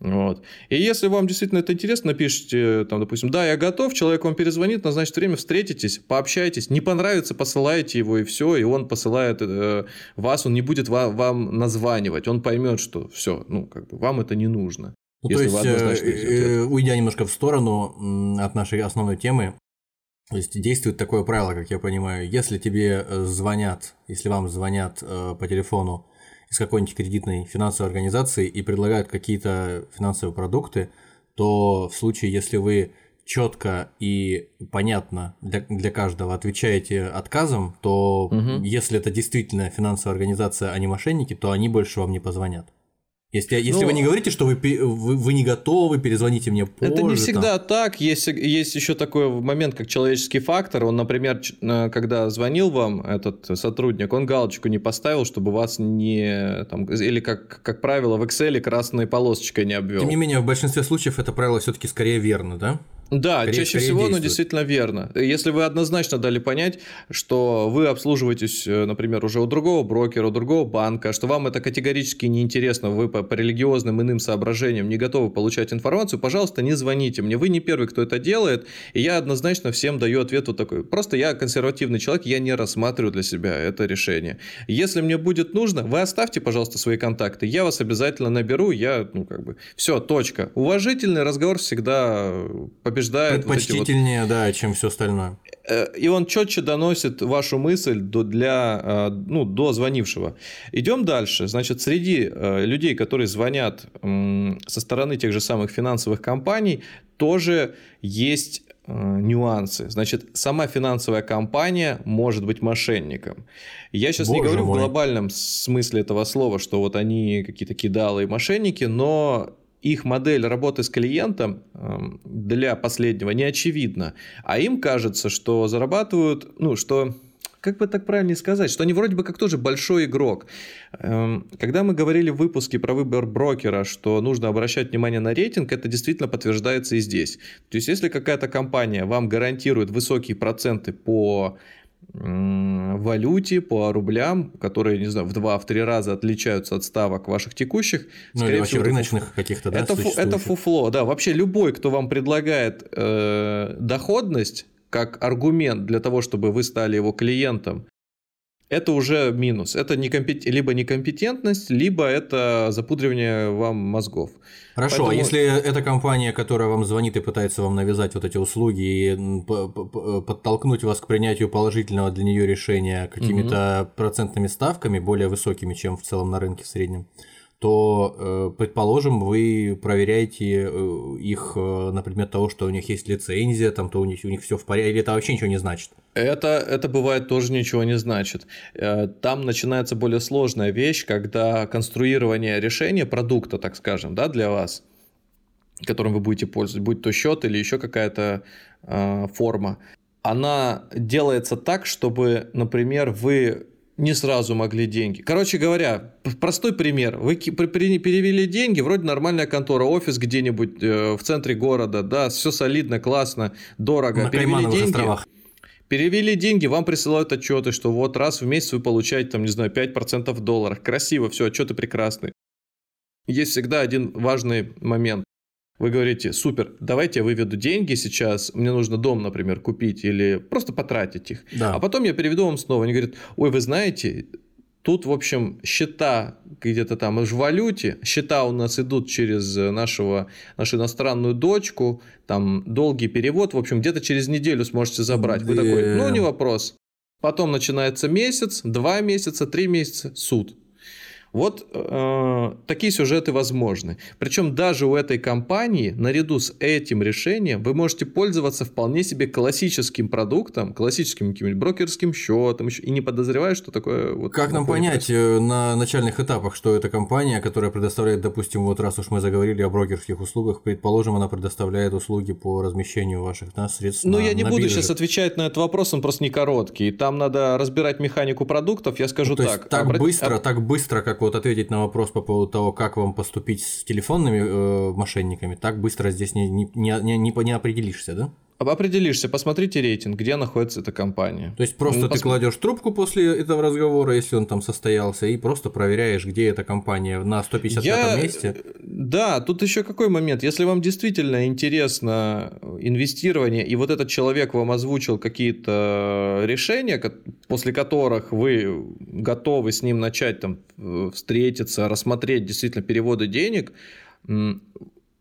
Вот. И если вам действительно это интересно, напишите, там, допустим, да, я готов, человек вам перезвонит, назначит время, встретитесь, пообщайтесь, не понравится, посылаете его и все, и он посылает э, вас, он не будет ва- вам названивать, он поймет, что все, ну, как бы вам это не нужно. Ну, Если то есть, э, э, уйдя немножко в сторону от нашей основной темы, то есть действует такое правило, как я понимаю, если тебе э, звонят, если вам звонят э, по телефону из какой-нибудь кредитной финансовой организации и предлагают какие-то финансовые продукты, то в случае, если вы четко и понятно для, для каждого отвечаете отказом, то Мгм. если это действительно финансовая организация, а не мошенники, то они больше вам не позвонят. Если, если Ну, вы не говорите, что вы, вы, вы не готовы, перезвоните мне позже. Это не там. всегда так. Есть, есть еще такой момент, как человеческий фактор. Он, например, э, когда звонил вам этот сотрудник, он галочку не поставил, чтобы вас не... Там, или, как, как правило, в Excel красной полосочкой не обвел. Тем не менее, в большинстве случаев это правило все-таки скорее верно, да? Да, Скорее- чаще скорее всего, но действительно верно. Если вы однозначно дали понять, что вы обслуживаетесь, э, например, уже у другого брокера, у другого банка, что вам это категорически неинтересно, вы по, по религиозным иным соображениям не готовы получать информацию, пожалуйста, не звоните мне. Вы не первый, кто это делает, и я однозначно всем даю ответ вот такой. Просто я консервативный человек, я не рассматриваю для себя это решение. Если мне будет нужно, вы оставьте, пожалуйста, свои контакты, я вас обязательно наберу, я, ну, как бы, все, точка. Уважительный разговор всегда побеждает вот эти вот Предпочтительнее, да, чем все остальное. Э, и он четче доносит вашу мысль до, для, э, ну, до звонившего. Идем дальше. Значит, среди э, людей, которые звонят со стороны тех же самых финансовых компаний, тоже есть нюансы. Значит, сама финансовая компания может быть мошенником. Я сейчас не Боже говорю мой. в глобальном смысле этого слова, что вот они какие-то кидалы и мошенники, но их модель работы с клиентом эм, для последнего не очевидна. А им кажется, что зарабатывают, ну, что как бы так правильно сказать, что они вроде бы как тоже большой игрок. Эм, Когда мы говорили в выпуске про выбор брокера, что нужно обращать внимание на рейтинг, это действительно подтверждается и здесь. То есть, если какая-то компания вам гарантирует высокие проценты по валюте, по рублям, которые, не знаю, в два-три раза отличаются от ставок ваших текущих, Ну, скорее всего, рыночных каких-то, да, это, фу- это фуфло, да. Вообще любой, кто вам предлагает э, доходность как аргумент для того, чтобы вы стали его клиентом, это уже минус. Это некомпет... либо некомпетентность, либо это запудривание вам мозгов. Хорошо, а Поэтому- если эта компания, которая вам звонит и пытается вам навязать вот эти услуги и п- подтолкнуть вас к принятию положительного для нее решения какими-то процентными ставками, более высокими, чем в целом на рынке в среднем, то, э, предположим, вы проверяете э, их э, на предмет того, что у них есть лицензия, там, то у них, у них все в порядке, или это вообще ничего не значит? Это, это бывает тоже ничего не значит. Там начинается более сложная вещь, когда конструирование решения продукта, так скажем, да, для вас, которым вы будете пользоваться, будь то счет или еще какая-то э, форма, она делается так, чтобы, например, вы не сразу могли деньги. Короче говоря, простой пример. Вы перевели деньги, вроде нормальная контора, офис где-нибудь э, в центре города, да, все солидно, классно, дорого. На перевели деньги. островах. Перевели деньги, вам присылают отчеты, что вот раз в месяц вы получаете, там, не знаю, 5% в долларах. Красиво, все, отчеты прекрасные. Есть всегда один важный момент. Вы говорите, супер, давайте я выведу деньги сейчас, мне нужно дом, например, купить или просто потратить их. Да. А потом я переведу вам снова. Они говорят, ой, вы знаете, тут, в общем, счета где-то там в валюте, счета у нас идут через нашего, нашу иностранную дочку, там долгий перевод, в общем, где-то через неделю сможете забрать. Вы такой, ну, не вопрос. Потом начинается месяц, два месяца, три месяца, суд. Вот э, такие сюжеты возможны. Причем даже у этой компании, наряду с этим решением, вы можете пользоваться вполне себе классическим продуктом, классическим каким-нибудь брокерским счетом, еще, и не подозревая, что такое... Вот, как нам понять э, на начальных этапах, что это компания, которая предоставляет, допустим, вот раз уж мы заговорили о брокерских услугах, предположим, она предоставляет услуги по размещению ваших да, средств Ну, на, я не буду бирже. сейчас отвечать на этот вопрос, он просто не короткий. Там надо разбирать механику продуктов, я скажу ну, то так. Есть, так обрат... быстро, так быстро, как вот ответить на вопрос по поводу того, как вам поступить с телефонными э, мошенниками, так быстро здесь не, не, не, не, не определишься, да? Определишься, посмотрите рейтинг, где находится эта компания. То есть просто ну, ты пос... кладешь трубку после этого разговора, если он там состоялся, и просто проверяешь, где эта компания на 155 Я... месте. Да, тут еще какой момент. Если вам действительно интересно инвестирование, и вот этот человек вам озвучил какие-то решения, после которых вы готовы с ним начать там э, встретиться, рассмотреть действительно переводы денег,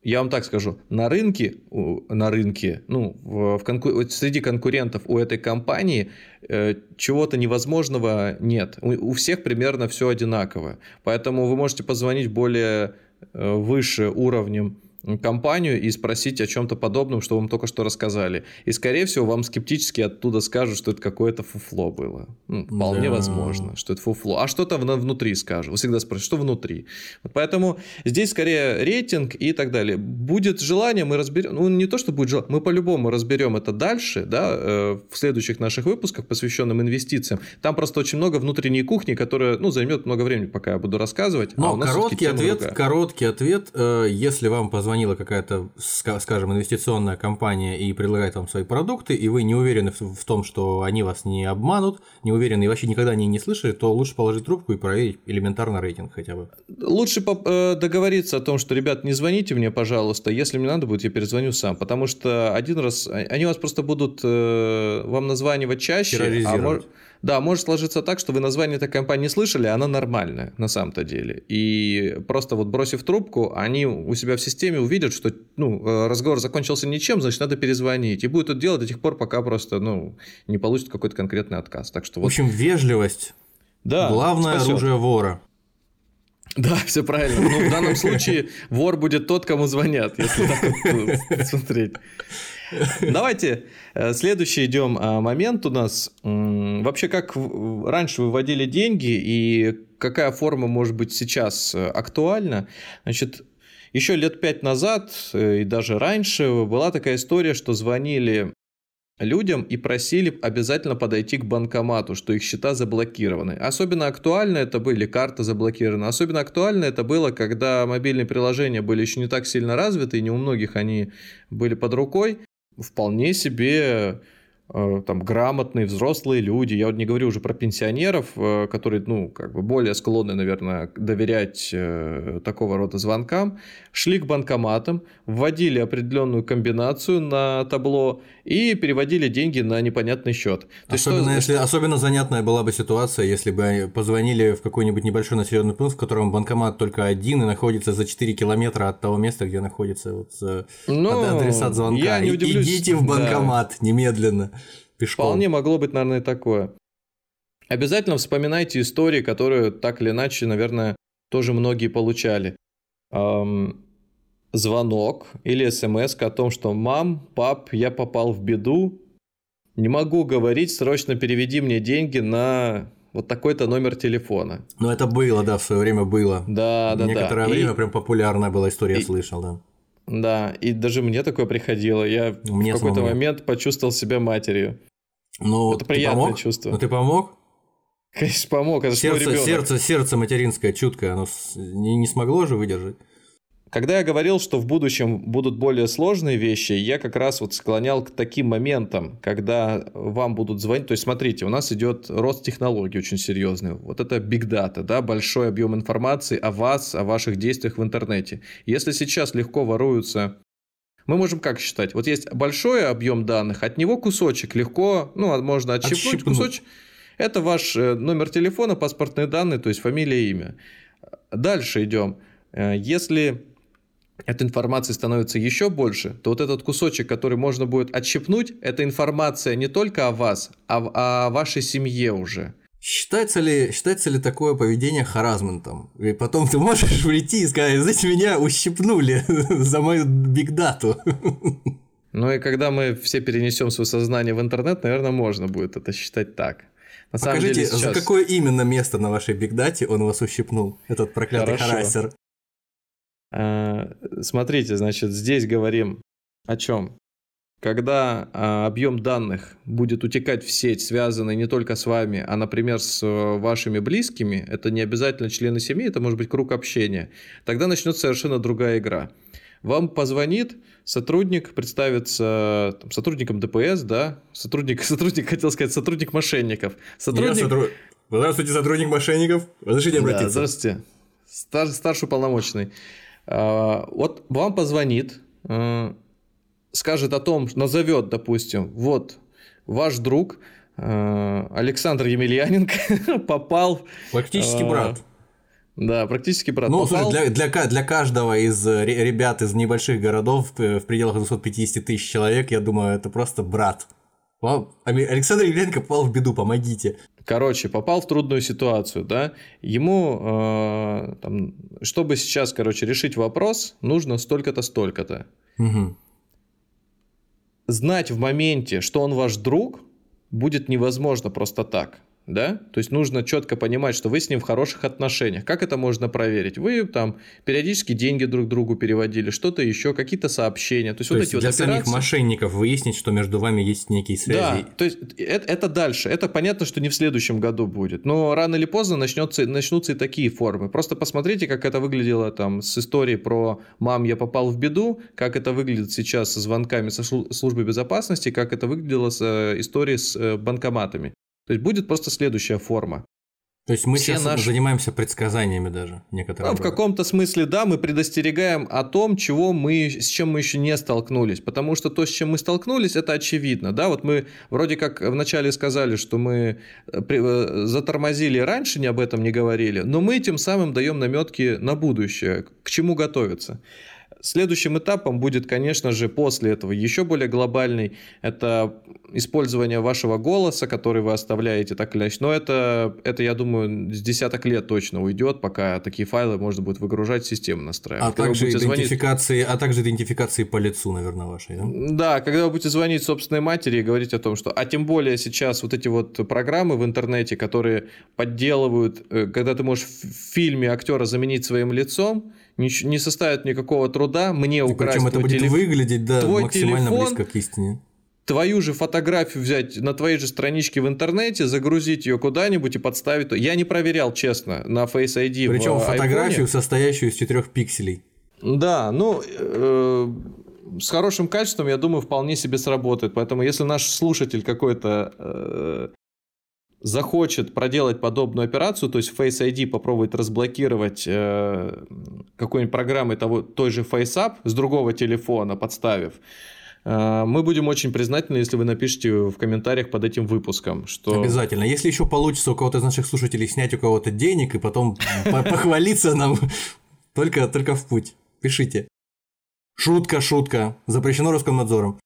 я вам так скажу, на рынке, на рынке, ну, в, в конку, среди конкурентов у этой компании э, чего-то невозможного нет. У, у всех примерно все одинаково. Поэтому вы можете позвонить более э, выше уровнем компанию и спросить о чем-то подобном, что вам только что рассказали. И, скорее всего, вам скептически оттуда скажут, что это какое-то фуфло было. Ну, вполне да. возможно, что это фуфло. А что-то внутри скажут. Вы всегда спрашиваете, что внутри. Поэтому здесь скорее рейтинг и так далее. Будет желание, мы разберем. Ну, не то, что будет желание, мы по-любому разберем это дальше, да, э, в следующих наших выпусках, посвященным инвестициям. Там просто очень много внутренней кухни, которая, ну, займет много времени, пока я буду рассказывать. А Но а короткий ответ, короткий ответ, э, если вам позвонят позвонила какая-то, скажем, инвестиционная компания и предлагает вам свои продукты, и вы не уверены в том, что они вас не обманут, не уверены и вообще никогда не, не слышали, то лучше положить трубку и проверить элементарно рейтинг хотя бы. Лучше э, договориться о том, что, ребят, не звоните мне, пожалуйста, если мне надо будет, я перезвоню сам, потому что один раз, а, они вас просто будут э, вам названивать чаще, а может да, может сложиться так, что вы название этой компании слышали, а она нормальная на самом-то деле. И просто вот бросив трубку, они у себя в системе увидят, что ну, э, разговор закончился ничем, значит, надо перезвонить. И будут это делать до тех пор, пока просто ну, не получат какой-то конкретный отказ. Так что вот... В общем, вежливость. Да, Главное спасет. оружие вора. Да, все правильно. Но ну, в данном случае вор будет тот, кому звонят, если так вот смотреть. [laughs] Давайте э, следующий идем а, момент у нас. Вообще, как раньше выводили деньги и какая форма может быть сейчас э, актуальна? Значит, еще лет пять назад э, и даже раньше была такая история, что звонили людям и просили обязательно подойти к банкомату, что их счета заблокированы. Особенно актуально это были карты заблокированы. Особенно актуально это было, когда мобильные приложения были еще не так сильно развиты, и не у многих они были под рукой вполне себе Э, там грамотные взрослые люди, я вот не говорю уже про пенсионеров, э, которые, ну, как бы более склонны, наверное, доверять э, такого рода звонкам, шли к банкоматам, вводили определенную комбинацию на табло и переводили деньги на непонятный счет. То особенно, что... если, особенно занятная была бы ситуация, если бы позвонили в какой-нибудь небольшой населенный пункт, в котором банкомат только один и находится за 4 километра от того места, где находится вот, ну, адресат звонка. Я не удивлюсь. Идите в банкомат да. немедленно пешком. Вполне могло быть, наверное, такое. Обязательно вспоминайте истории, которые так или иначе, наверное, тоже многие получали. Эм, звонок или смс о том, что «Мам, пап, я попал в беду, не могу говорить, срочно переведи мне деньги на вот такой-то номер телефона». Ну, это было, да, в свое время было. Да, да, Некоторое да. время и... прям популярная была история, и... я слышал, да. Да, и даже мне такое приходило. Я мне в какой-то момент почувствовал себя матерью. Ну, Это приятное помог? чувство. Ну, ты помог? Конечно, помог. Это сердце, сердце, сердце материнское, чуткое, оно не, не смогло же выдержать. Когда я говорил, что в будущем будут более сложные вещи, я как раз вот склонял к таким моментам, когда вам будут звонить. То есть, смотрите, у нас идет рост технологий очень серьезный. Вот это big data, да, большой объем информации о вас, о ваших действиях в интернете. Если сейчас легко воруются мы можем как считать? Вот есть большой объем данных, от него кусочек легко, ну, а можно отщипнуть, отщипнуть. кусочек. Это ваш э, номер телефона, паспортные данные, то есть фамилия, имя. Дальше идем. Э, если этой информации становится еще больше, то вот этот кусочек, который можно будет отщипнуть, это информация не только о вас, а о вашей семье уже. Считается ли, считается ли такое поведение харазментом? И потом ты можешь прийти и сказать, знаете, меня ущипнули [laughs] за мою бигдату. Ну и когда мы все перенесем свое сознание в интернет, наверное, можно будет это считать так. На Покажите, деле сейчас... за какое именно место на вашей бигдате он вас ущипнул, этот проклятый Хорошо. харасер? А, смотрите, значит, здесь говорим о чем? Когда а, объем данных будет утекать в сеть, связанный не только с вами, а, например, с э, вашими близкими, это не обязательно члены семьи, это может быть круг общения, тогда начнется совершенно другая игра. Вам позвонит сотрудник, представится там, сотрудником ДПС, да, сотрудник, [laughs] сотрудник, хотел сказать, сотрудник мошенников. Сотрудник... Я сотру... Здравствуйте, сотрудник мошенников. Разрешите обратиться. Да, здравствуйте. Стар, старший полномочный. А, вот вам позвонит, э, скажет о том, назовет, допустим, вот ваш друг э, Александр Емельяненко [laughs] попал... Практически э, брат. Да, практически брат. Ну, попал... слушай, для, для, для каждого из ребят из небольших городов в пределах 250 тысяч человек, я думаю, это просто брат. Александр Емельяненко попал в беду, помогите. Короче, попал в трудную ситуацию, да, ему, э, там, чтобы сейчас, короче, решить вопрос, нужно столько-то, столько-то. Угу. Знать в моменте, что он ваш друг, будет невозможно просто так да? То есть нужно четко понимать, что вы с ним в хороших отношениях. Как это можно проверить? Вы там периодически деньги друг другу переводили, что-то еще, какие-то сообщения. То есть, то вот есть эти для вот операции... самих мошенников выяснить, что между вами есть некие связи. Да, то есть это, это дальше. Это понятно, что не в следующем году будет. Но рано или поздно начнется, начнутся и такие формы. Просто посмотрите, как это выглядело там с историей про «мам, я попал в беду», как это выглядит сейчас со звонками со службы безопасности, как это выглядело с э, историей с э, банкоматами. То есть будет просто следующая форма. То есть мы Все сейчас наши... занимаемся предсказаниями даже некоторые. Ну, в каком-то смысле, да, мы предостерегаем о том, чего мы, с чем мы еще не столкнулись. Потому что то, с чем мы столкнулись, это очевидно. Да, вот мы вроде как вначале сказали, что мы э, э, затормозили раньше, не об этом не говорили, но мы тем самым даем наметки на будущее, к чему готовиться. Следующим этапом будет, конечно же, после этого еще более глобальный. Это использование вашего голоса, который вы оставляете так или иначе. Но это, это, я думаю, с десяток лет точно уйдет, пока такие файлы можно будет выгружать, систему настраивать. А также, идентификации, звонить... а также идентификации по лицу, наверное, вашей, да? Да, когда вы будете звонить собственной матери и говорить о том, что... А тем более сейчас вот эти вот программы в интернете, которые подделывают, э, когда ты можешь в фильме актера заменить своим лицом, не, не составит никакого труда мне украсть Причем это будет телеф... выглядеть, да, твой максимально телефон, близко к истине. Твою же фотографию взять на твоей же страничке в интернете, загрузить ее куда-нибудь и подставить. Я не проверял, честно, на Face ID. Причем в фотографию, iPhone. состоящую из четырех пикселей. Да, ну э, с хорошим качеством, я думаю, вполне себе сработает. Поэтому, если наш слушатель какой-то э, захочет проделать подобную операцию, то есть Face ID попробует разблокировать э, какой-нибудь программой того, той же FaceApp с другого телефона, подставив, э, мы будем очень признательны, если вы напишите в комментариях под этим выпуском, что... Обязательно. Если еще получится у кого-то из наших слушателей снять у кого-то денег и потом [laughs] похвалиться нам, только, только в путь. Пишите. Шутка, шутка. Запрещено Роскомнадзором.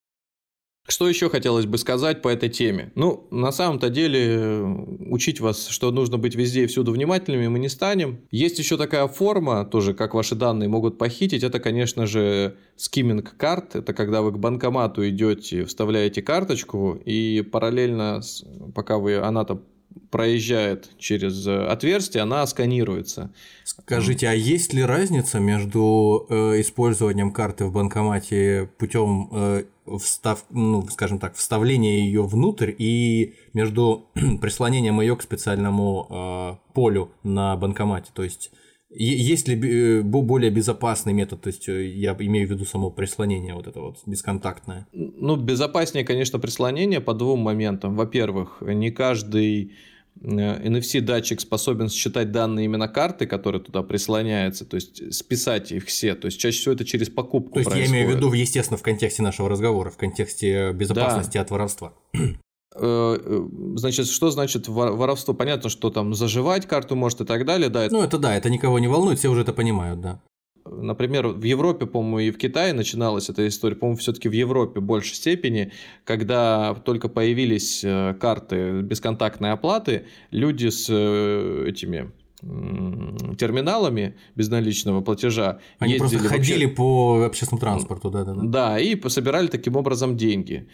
Что еще хотелось бы сказать по этой теме? Ну, на самом-то деле, учить вас, что нужно быть везде и всюду внимательными, мы не станем. Есть еще такая форма, тоже как ваши данные могут похитить, это, конечно же, скимминг карт. Это когда вы к банкомату идете, вставляете карточку, и параллельно, пока вы, она там проезжает через отверстие, она сканируется. Скажите, а есть ли разница между э, использованием карты в банкомате путем э, встав, ну, скажем так, вставление ее внутрь и между [clears throat] прислонением ее к специальному э, полю на банкомате. То есть есть ли э, более безопасный метод, то есть э, я имею в виду само прислонение вот это вот бесконтактное? Ну, безопаснее, конечно, прислонение по двум моментам. Во-первых, не каждый NFC датчик способен считать данные именно карты, которые туда прислоняются, то есть списать их все. То есть чаще всего это через покупку. То есть происходит. я имею в виду, естественно, в контексте нашего разговора, в контексте безопасности да. от воровства. Э, э, значит, что значит воровство? Понятно, что там заживать карту может и так далее, да. Ну, это да, это никого не волнует, все уже это понимают, да. Например, в Европе, по-моему, и в Китае начиналась эта история, по-моему, все-таки в Европе в большей степени, когда только появились э, карты бесконтактной оплаты, люди с этими терминалами безналичного платежа. Они просто ходили вообще... по общественному транспорту, да, да, да. Да, и собирали таким образом деньги.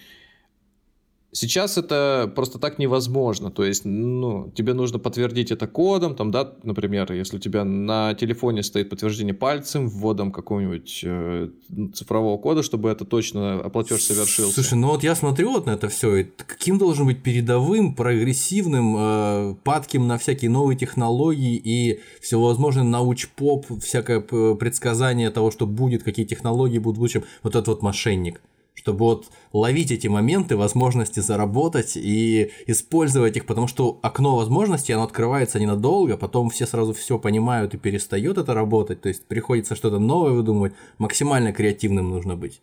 Сейчас это просто так невозможно. То есть, ну, тебе нужно подтвердить это кодом, там, да, например, если у тебя на телефоне стоит подтверждение пальцем, вводом какого-нибудь э, цифрового кода, чтобы это точно платеж совершился. Слушай, ну вот я смотрю вот на это все, и каким должен быть передовым, прогрессивным, э, падким на всякие новые технологии и всевозможный научпоп, всякое предсказание того, что будет, какие технологии будут в будущем, вот этот вот мошенник чтобы вот ловить эти моменты, возможности заработать и использовать их, потому что окно возможностей, оно открывается ненадолго, потом все сразу все понимают и перестает это работать, то есть приходится что-то новое выдумывать, максимально креативным нужно быть.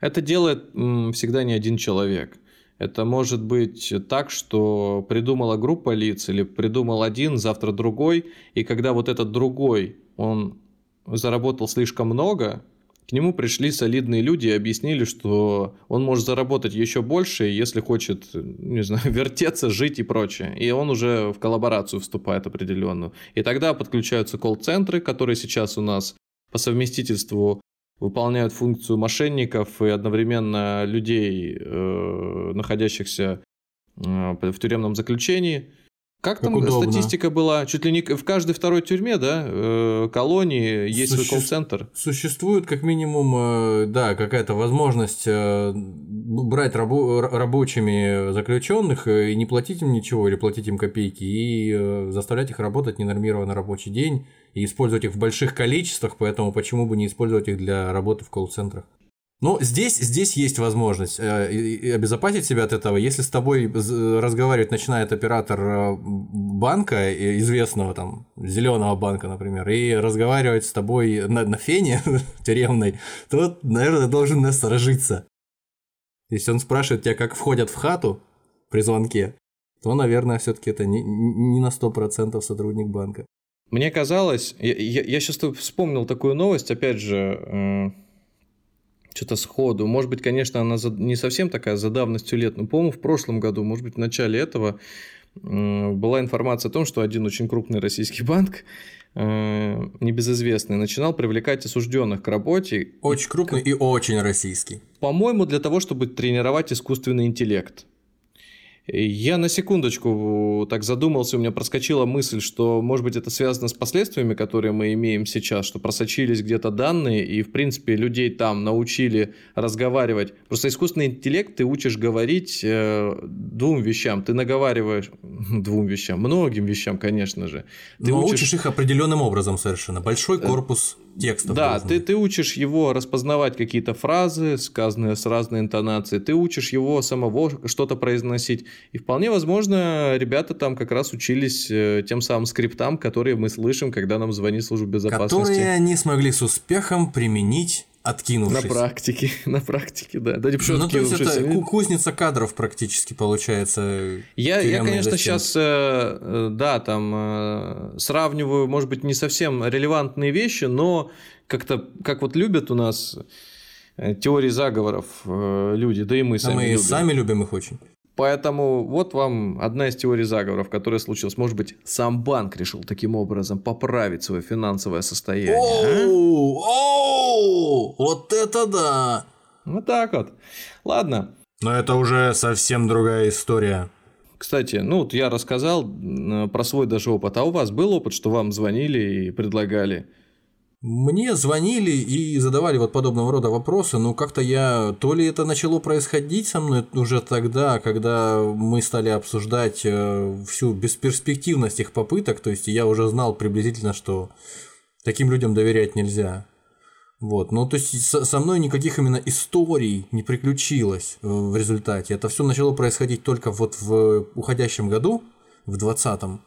Это делает всегда не один человек. Это может быть так, что придумала группа лиц или придумал один, завтра другой, и когда вот этот другой, он заработал слишком много, к нему пришли солидные люди и объяснили, что он может заработать еще больше, если хочет, не знаю, [laughs] вертеться, жить и прочее. И он уже в коллаборацию вступает определенную. И тогда подключаются колл-центры, которые сейчас у нас по совместительству выполняют функцию мошенников и одновременно людей, э, находящихся э, в тюремном заключении – как, как там удобно. статистика была? Чуть ли не в каждой второй тюрьме, да, э, колонии есть Суще... свой колл-центр? Существует как минимум, э, да, какая-то возможность э, брать рабо- рабочими заключенных и не платить им ничего или платить им копейки и заставлять их работать ненормированный рабочий день и использовать их в больших количествах, поэтому почему бы не использовать их для работы в колл-центрах? Ну, здесь, здесь есть возможность э, обезопасить себя от этого. Если с тобой разговаривать начинает оператор э, банка, известного там, зеленого банка, например, и разговаривать с тобой на, на фене [laughs] тюремной, то, наверное, должен насторожиться. Если он спрашивает тебя, как входят в хату при звонке, то, наверное, все-таки это не, не на 100% сотрудник банка. Мне казалось, я, я, я сейчас вспомнил такую новость, опять же, э что-то сходу. Может быть, конечно, она не совсем такая за давностью лет, но, по-моему, в прошлом году, может быть, в начале этого была информация о том, что один очень крупный российский [laughs] банк, э, небезызвестный, начинал привлекать осужденных к работе. Очень крупный и очень российский. По-моему, для того, чтобы тренировать искусственный интеллект. Я на секундочку так задумался, у меня проскочила мысль, что, может быть, это связано с последствиями, которые мы имеем сейчас, что просочились где-то данные, и, в принципе, людей там научили разговаривать. Просто искусственный интеллект ты учишь говорить э, двум вещам. Ты наговариваешь [laughs] двум вещам, многим вещам, конечно же. Ты Но учишь... учишь их определенным образом совершенно. Большой э, корпус текстов. Да, ты, ты учишь его распознавать какие-то фразы, сказанные с разной интонацией, ты учишь его самого что-то произносить. И вполне возможно, ребята там как раз учились э, тем самым скриптам, которые мы слышим, когда нам звонит служба безопасности. Которые они смогли с успехом применить откинувшись. На практике, [laughs] на практике, да. Да, почему ну, то есть это кузница кадров практически получается. Я, я конечно, зачем. сейчас, э, э, да, там э, сравниваю, может быть, не совсем релевантные вещи, но как-то, как вот любят у нас теории заговоров люди, да и мы сами а мы любим. сами любим их очень. Поэтому вот вам одна из теорий заговоров, которая случилась. Может быть, сам банк решил таким образом поправить свое финансовое состояние. А? Оу, оу, вот это да! Вот так вот. Ладно. Но это уже совсем другая история. Кстати, ну вот я рассказал про свой даже опыт. А у вас был опыт, что вам звонили и предлагали? Мне звонили и задавали вот подобного рода вопросы, но как-то я... То ли это начало происходить со мной уже тогда, когда мы стали обсуждать э, всю бесперспективность их попыток, то есть я уже знал приблизительно, что таким людям доверять нельзя. Вот, ну то есть со мной никаких именно историй не приключилось э, в результате. Это все начало происходить только вот в уходящем году, в 2020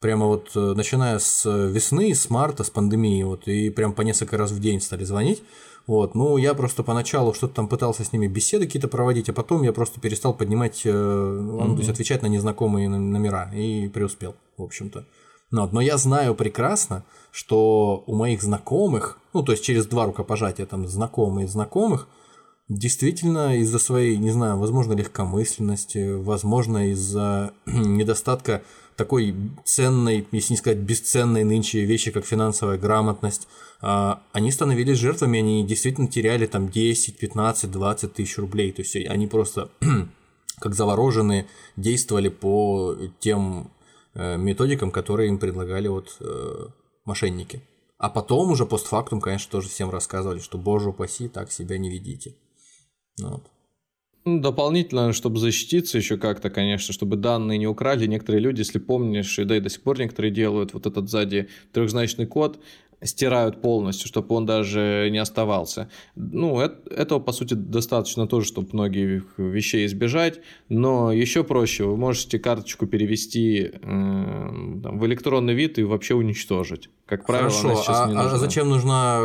прямо вот э, начиная с весны, с марта, с пандемии, вот, и прям по несколько раз в день стали звонить. Вот, ну, я просто поначалу что-то там пытался с ними беседы какие-то проводить, а потом я просто перестал поднимать, mm-hmm. ну, то есть отвечать на незнакомые номера и преуспел, в общем-то. Но, но я знаю прекрасно, что у моих знакомых, ну, то есть через два рукопожатия там знакомые знакомых, действительно из-за своей, не знаю, возможно, легкомысленности, возможно, из-за [clears throat] недостатка такой ценной, если не сказать бесценной нынче вещи, как финансовая грамотность, а, они становились жертвами, они действительно теряли там 10, 15, 20 тысяч рублей. То есть они просто [clears throat] как завороженные действовали по тем э, методикам, которые им предлагали вот э, мошенники. А потом уже постфактум, конечно, тоже всем рассказывали, что, боже упаси, так себя не ведите. Ну вот. Ну, дополнительно, чтобы защититься еще как-то, конечно, чтобы данные не украли, некоторые люди, если помнишь, и да и до сих пор некоторые делают вот этот сзади трехзначный код, стирают полностью, чтобы он даже не оставался. Ну, это, этого, по сути, достаточно тоже, чтобы многих вещей избежать, но еще проще, вы можете карточку перевести э, там, в электронный вид и вообще уничтожить. Как правило, Хорошо, она сейчас а, не нужна. а зачем нужна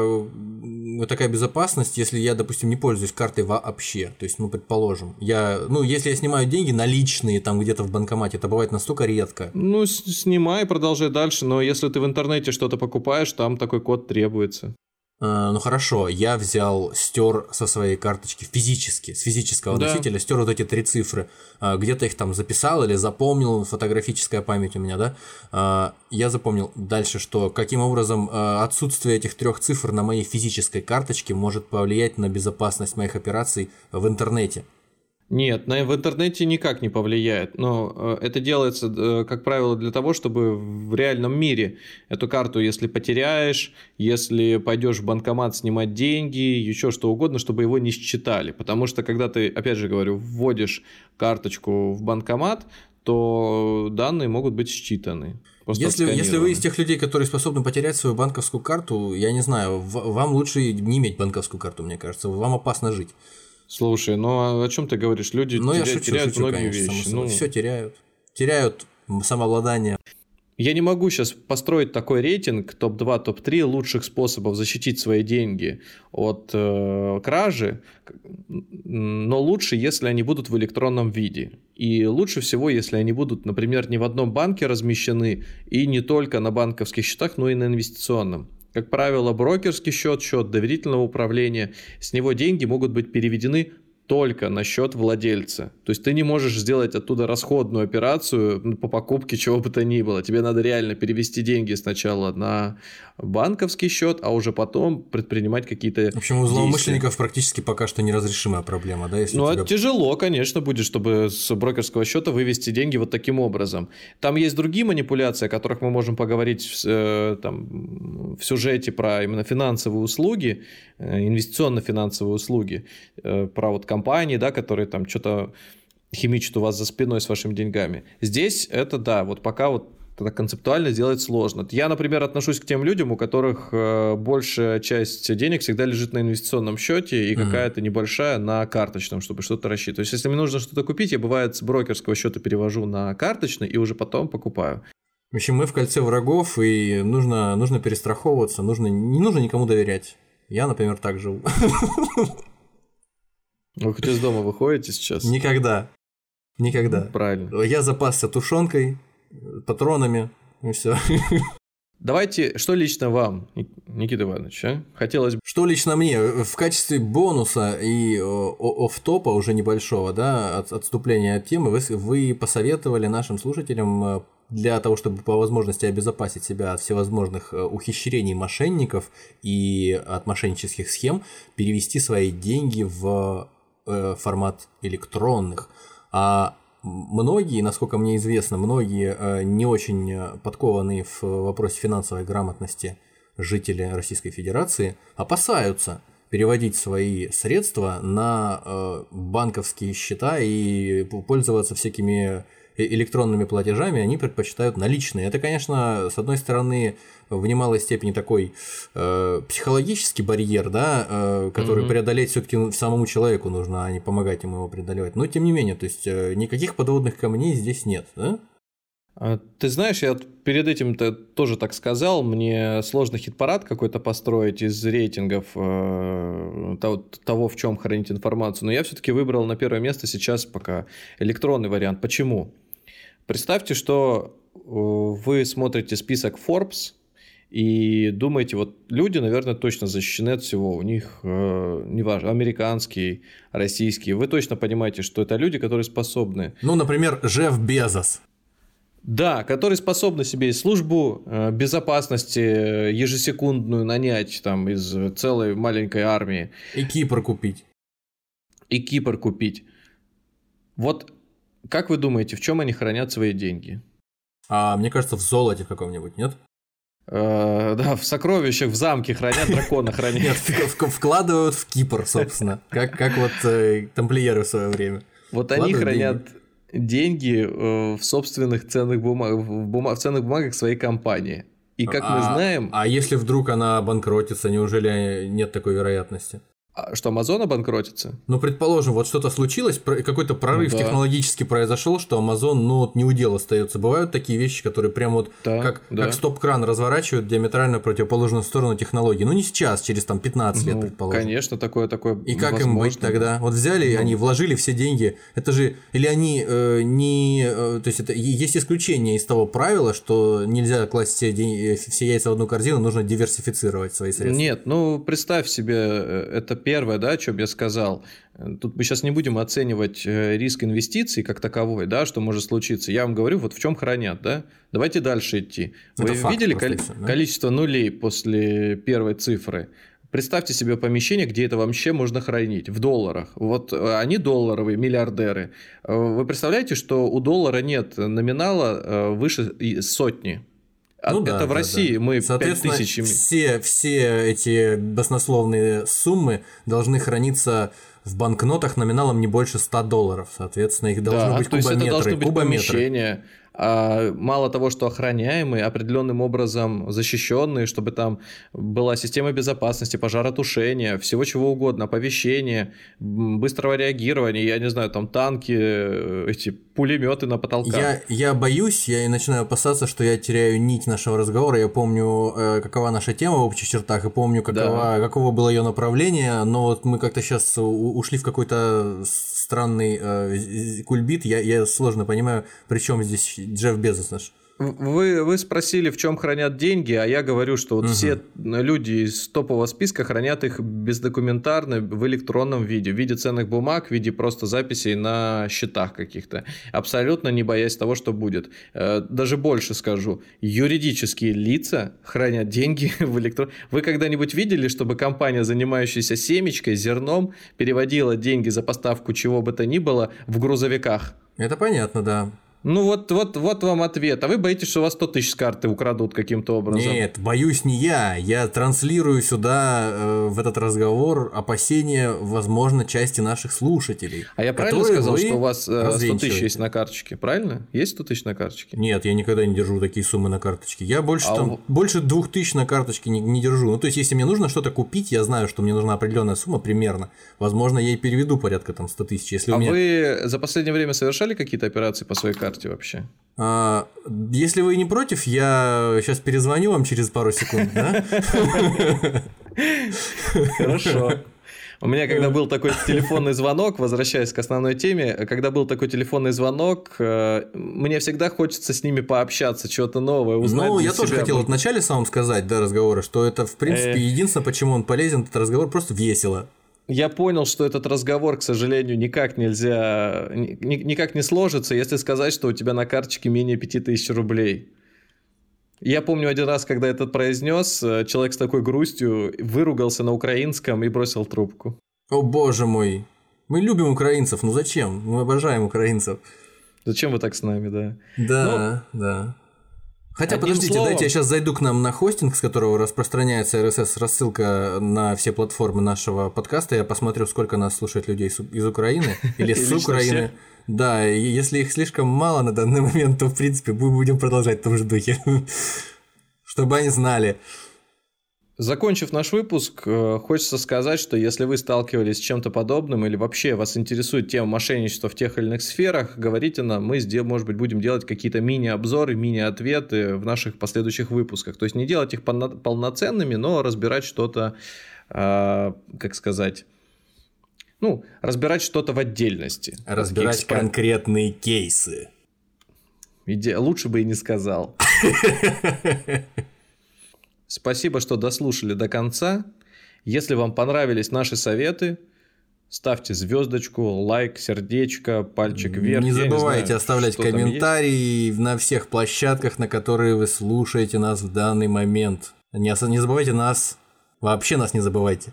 такая безопасность, если я, допустим, не пользуюсь картой вообще. То есть, ну, предположим, я, ну, если я снимаю деньги наличные там где-то в банкомате, это бывает настолько редко. Ну, снимай, продолжай дальше, но если ты в интернете что-то покупаешь, там такой код требуется. А, ну хорошо, я взял, стер со своей карточки физически, с физического да. носителя, стер вот эти три цифры. А, где-то их там записал или запомнил, фотографическая память у меня, да. А, я запомнил дальше, что каким образом отсутствие этих трех цифр на моей физической карточке может повлиять на безопасность моих операций в интернете. Нет, на, в интернете никак не повлияет, но э, это делается, э, как правило, для того, чтобы в реальном мире эту карту, если потеряешь, если пойдешь в банкомат снимать деньги, еще что угодно, чтобы его не считали. Потому что, когда ты, опять же говорю, вводишь карточку в банкомат, то данные могут быть считаны. Если, если вы из тех людей, которые способны потерять свою банковскую карту, я не знаю, вам лучше не иметь банковскую карту, мне кажется, вам опасно жить. Слушай, ну а о чем ты говоришь? Люди ну, теряют, я шучу, теряют шучу, многие конечно, вещи. Ну... Все теряют. Теряют самообладание. Я не могу сейчас построить такой рейтинг топ-2, топ-3 лучших способов защитить свои деньги от э, кражи, но лучше, если они будут в электронном виде. И лучше всего, если они будут, например, не в одном банке размещены и не только на банковских счетах, но и на инвестиционном. Как правило, брокерский счет, счет доверительного управления, с него деньги могут быть переведены только на счет владельца. То есть ты не можешь сделать оттуда расходную операцию по покупке чего бы то ни было. Тебе надо реально перевести деньги сначала на банковский счет, а уже потом предпринимать какие-то. В общем, у злоумышленников действия. практически пока что неразрешимая проблема, да? Если ну, тебя... тяжело, конечно, будет, чтобы с брокерского счета вывести деньги вот таким образом. Там есть другие манипуляции, о которых мы можем поговорить в, э, там, в сюжете про именно финансовые услуги, э, инвестиционно-финансовые услуги, э, про вот компании, да, которые там что-то химичат у вас за спиной с вашими деньгами. Здесь это да, вот пока вот это концептуально сделать сложно. Я, например, отношусь к тем людям, у которых э, большая часть денег всегда лежит на инвестиционном счете и mm-hmm. какая-то небольшая на карточном, чтобы что-то рассчитывать. То есть, если мне нужно что-то купить, я бывает с брокерского счета перевожу на карточный и уже потом покупаю. В общем, мы в кольце врагов, и нужно, нужно перестраховываться, нужно, не нужно никому доверять. Я, например, так живу. [laughs] Вы хоть из дома выходите сейчас? Никогда. Никогда. Правильно. Я запасся тушенкой, патронами, и все. Давайте, что лично вам, Никита Иванович, а? хотелось бы... Что лично мне? В качестве бонуса и оф-топа уже небольшого, да, от, отступления от темы, вы, вы посоветовали нашим слушателям э, для того, чтобы по возможности обезопасить себя от всевозможных э, ухищрений мошенников и от мошеннических схем, перевести свои деньги в э, формат электронных. А многие, насколько мне известно, многие э, не очень э, подкованные в вопросе финансовой грамотности жители Российской Федерации опасаются переводить свои средства на э, банковские счета и пользоваться всякими электронными платежами, они предпочитают наличные. Это, конечно, с одной стороны, в немалой степени такой э, психологический барьер, да, э, который угу. преодолеть все-таки самому человеку нужно, а не помогать ему его преодолевать. Но тем не менее, то есть э, никаких подводных камней здесь нет, да? А, ты знаешь, я перед этим-то тоже так сказал, мне сложно хит-парад какой-то построить из рейтингов э, того, в чем хранить информацию, но я все-таки выбрал на первое место сейчас пока электронный вариант. Почему? Представьте, что э, вы смотрите список Forbes и думаете, вот люди, наверное, точно защищены от всего. У них, э, неважно, американские, российские. Вы точно понимаете, что это люди, которые способны. Ну, например, Жеф Безос. Да, которые способны себе и службу э, безопасности ежесекундную нанять там из целой маленькой армии. И Кипр купить. И Кипр купить. Вот как вы думаете, в чем они хранят свои деньги? А мне кажется, в золоте каком-нибудь, нет? Э, да, в сокровищах, в замке хранят, дракона хранят. Нет, вкладывают в Кипр, собственно, как, как вот э, тамплиеры в свое время. Вот они хранят деньги э, в собственных ценных бумагах, в, бума... в ценных бумагах своей компании. И как а, мы знаем... А если вдруг она банкротится, неужели нет такой вероятности? А что, Amazon обанкротится? Ну, предположим, вот что-то случилось, какой-то прорыв да. технологически произошел, что Amazon, ну, вот не удел остается. Бывают такие вещи, которые прям вот да, как, да. как стоп-кран разворачивают диаметрально противоположную сторону технологии. Ну, не сейчас, через там 15 лет, ну, предположим. Конечно, такое, такое И как возможно. им быть тогда? Вот взяли, ну. они вложили все деньги. Это же, или они э, не... Э, то есть, это есть исключение из того правила, что нельзя класть все, деньги, все яйца в одну корзину, нужно диверсифицировать свои средства. Нет, ну, представь себе, э, это первое, да, о чем я сказал. Тут мы сейчас не будем оценивать э, риск инвестиций как таковой, да, что может случиться. Я вам говорю, вот в чем хранят, да. Давайте дальше идти. Это Вы видели коли- все, да? количество нулей после первой цифры? Представьте себе помещение, где это вообще можно хранить в долларах. Вот э, они долларовые, миллиардеры. Э, вы представляете, что у доллара нет номинала выше сотни? Ну, это да, в России да. мы Соответственно, тысяч... все, все эти баснословные суммы должны храниться в банкнотах номиналом не больше 100 долларов. Соответственно, их должны да, быть кубометры. То есть это должно быть кубометры. помещение, а мало того, что охраняемые, определенным образом защищенные, чтобы там была система безопасности, пожаротушения, всего чего угодно, оповещения, быстрого реагирования, я не знаю, там танки, э, эти пулеметы на потолках. Я, я боюсь, я и начинаю опасаться, что я теряю нить нашего разговора. Я помню, э, какова наша тема в общих чертах, и помню, какова, да. каково было ее направление, но вот мы как-то сейчас ушли в какой-то странный э, кульбит. Я, я сложно понимаю, при чем здесь Джефф Безос наш. Вы, вы спросили, в чем хранят деньги, а я говорю, что вот угу. все люди из топового списка хранят их бездокументарно в электронном виде, в виде ценных бумаг, в виде просто записей на счетах каких-то, абсолютно не боясь того, что будет. Э, даже больше скажу, юридические лица хранят деньги [laughs] в электрон... Вы когда-нибудь видели, чтобы компания, занимающаяся семечкой, зерном, переводила деньги за поставку чего бы то ни было в грузовиках? Это понятно, да. Ну вот, вот, вот вам ответ. А вы боитесь, что у вас 100 тысяч с карты украдут каким-то образом? Нет, боюсь не я. Я транслирую сюда э, в этот разговор опасения, возможно, части наших слушателей. А я правильно сказал, что у вас э, 100 тысяч есть на карточке? Правильно? Есть 100 тысяч на карточке? Нет, я никогда не держу такие суммы на карточке. Я больше, а там, у... больше 2 тысяч на карточке не, не держу. Ну, то есть, если мне нужно что-то купить, я знаю, что мне нужна определенная сумма примерно. Возможно, я и переведу порядка там 100 тысяч. Если а меня... вы за последнее время совершали какие-то операции по своей карте? Карте вообще? А, если вы не против, я сейчас перезвоню вам через пару секунд, да? Хорошо. У меня, когда был такой телефонный звонок, возвращаясь к основной теме, когда был такой телефонный звонок, э, мне всегда хочется с ними пообщаться, что-то новое узнать. Ну, я тоже хотел вот вначале самом сказать, до разговора, что это, в принципе, единственное, почему он полезен, этот разговор просто весело я понял, что этот разговор, к сожалению, никак нельзя, никак не сложится, если сказать, что у тебя на карточке менее 5000 рублей. Я помню один раз, когда этот произнес, э, человек с такой грустью выругался на украинском и бросил трубку. О боже мой, мы любим украинцев, ну зачем? Мы обожаем украинцев. Зачем вы так с нами, да? Да, ну, да. Хотя, Одним подождите, словом- дайте я сейчас зайду к нам на хостинг, с которого распространяется RSS-рассылка на все платформы нашего подкаста. Я посмотрю, сколько нас слушает людей из Украины [laughs] или с Украины. Да, если их слишком мало на данный момент, то, в принципе, мы будем продолжать в том же духе. [laughs] Чтобы они знали. Закончив наш выпуск, э, хочется сказать, что если вы сталкивались с чем-то подобным или вообще вас интересует тема мошенничества в тех или иных сферах, говорите нам, мы, сдел- может быть, будем делать какие-то мини-обзоры, мини-ответы в наших последующих выпусках. То есть не делать их полно- полноценными, но разбирать что-то, э, как сказать, ну, разбирать что-то в отдельности. Разбирать экспо- конкретные кейсы. Иде- Лучше бы и не сказал. [laughs] Спасибо, что дослушали до конца. Если вам понравились наши советы, ставьте звездочку, лайк, сердечко, пальчик вверх. Не забывайте знаю, оставлять комментарии на всех площадках, на которые вы слушаете нас в данный момент. Не, не забывайте нас. Вообще нас не забывайте.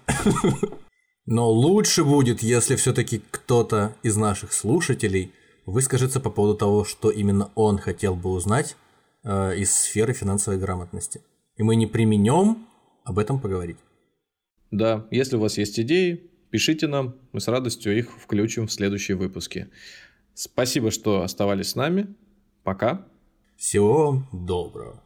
[laughs] Но лучше будет, если все-таки кто-то из наших слушателей выскажется по поводу того, что именно он хотел бы узнать э, из сферы финансовой грамотности. И мы не применем об этом поговорить. Да, если у вас есть идеи, пишите нам, мы с радостью их включим в следующие выпуски. Спасибо, что оставались с нами. Пока. Всего доброго.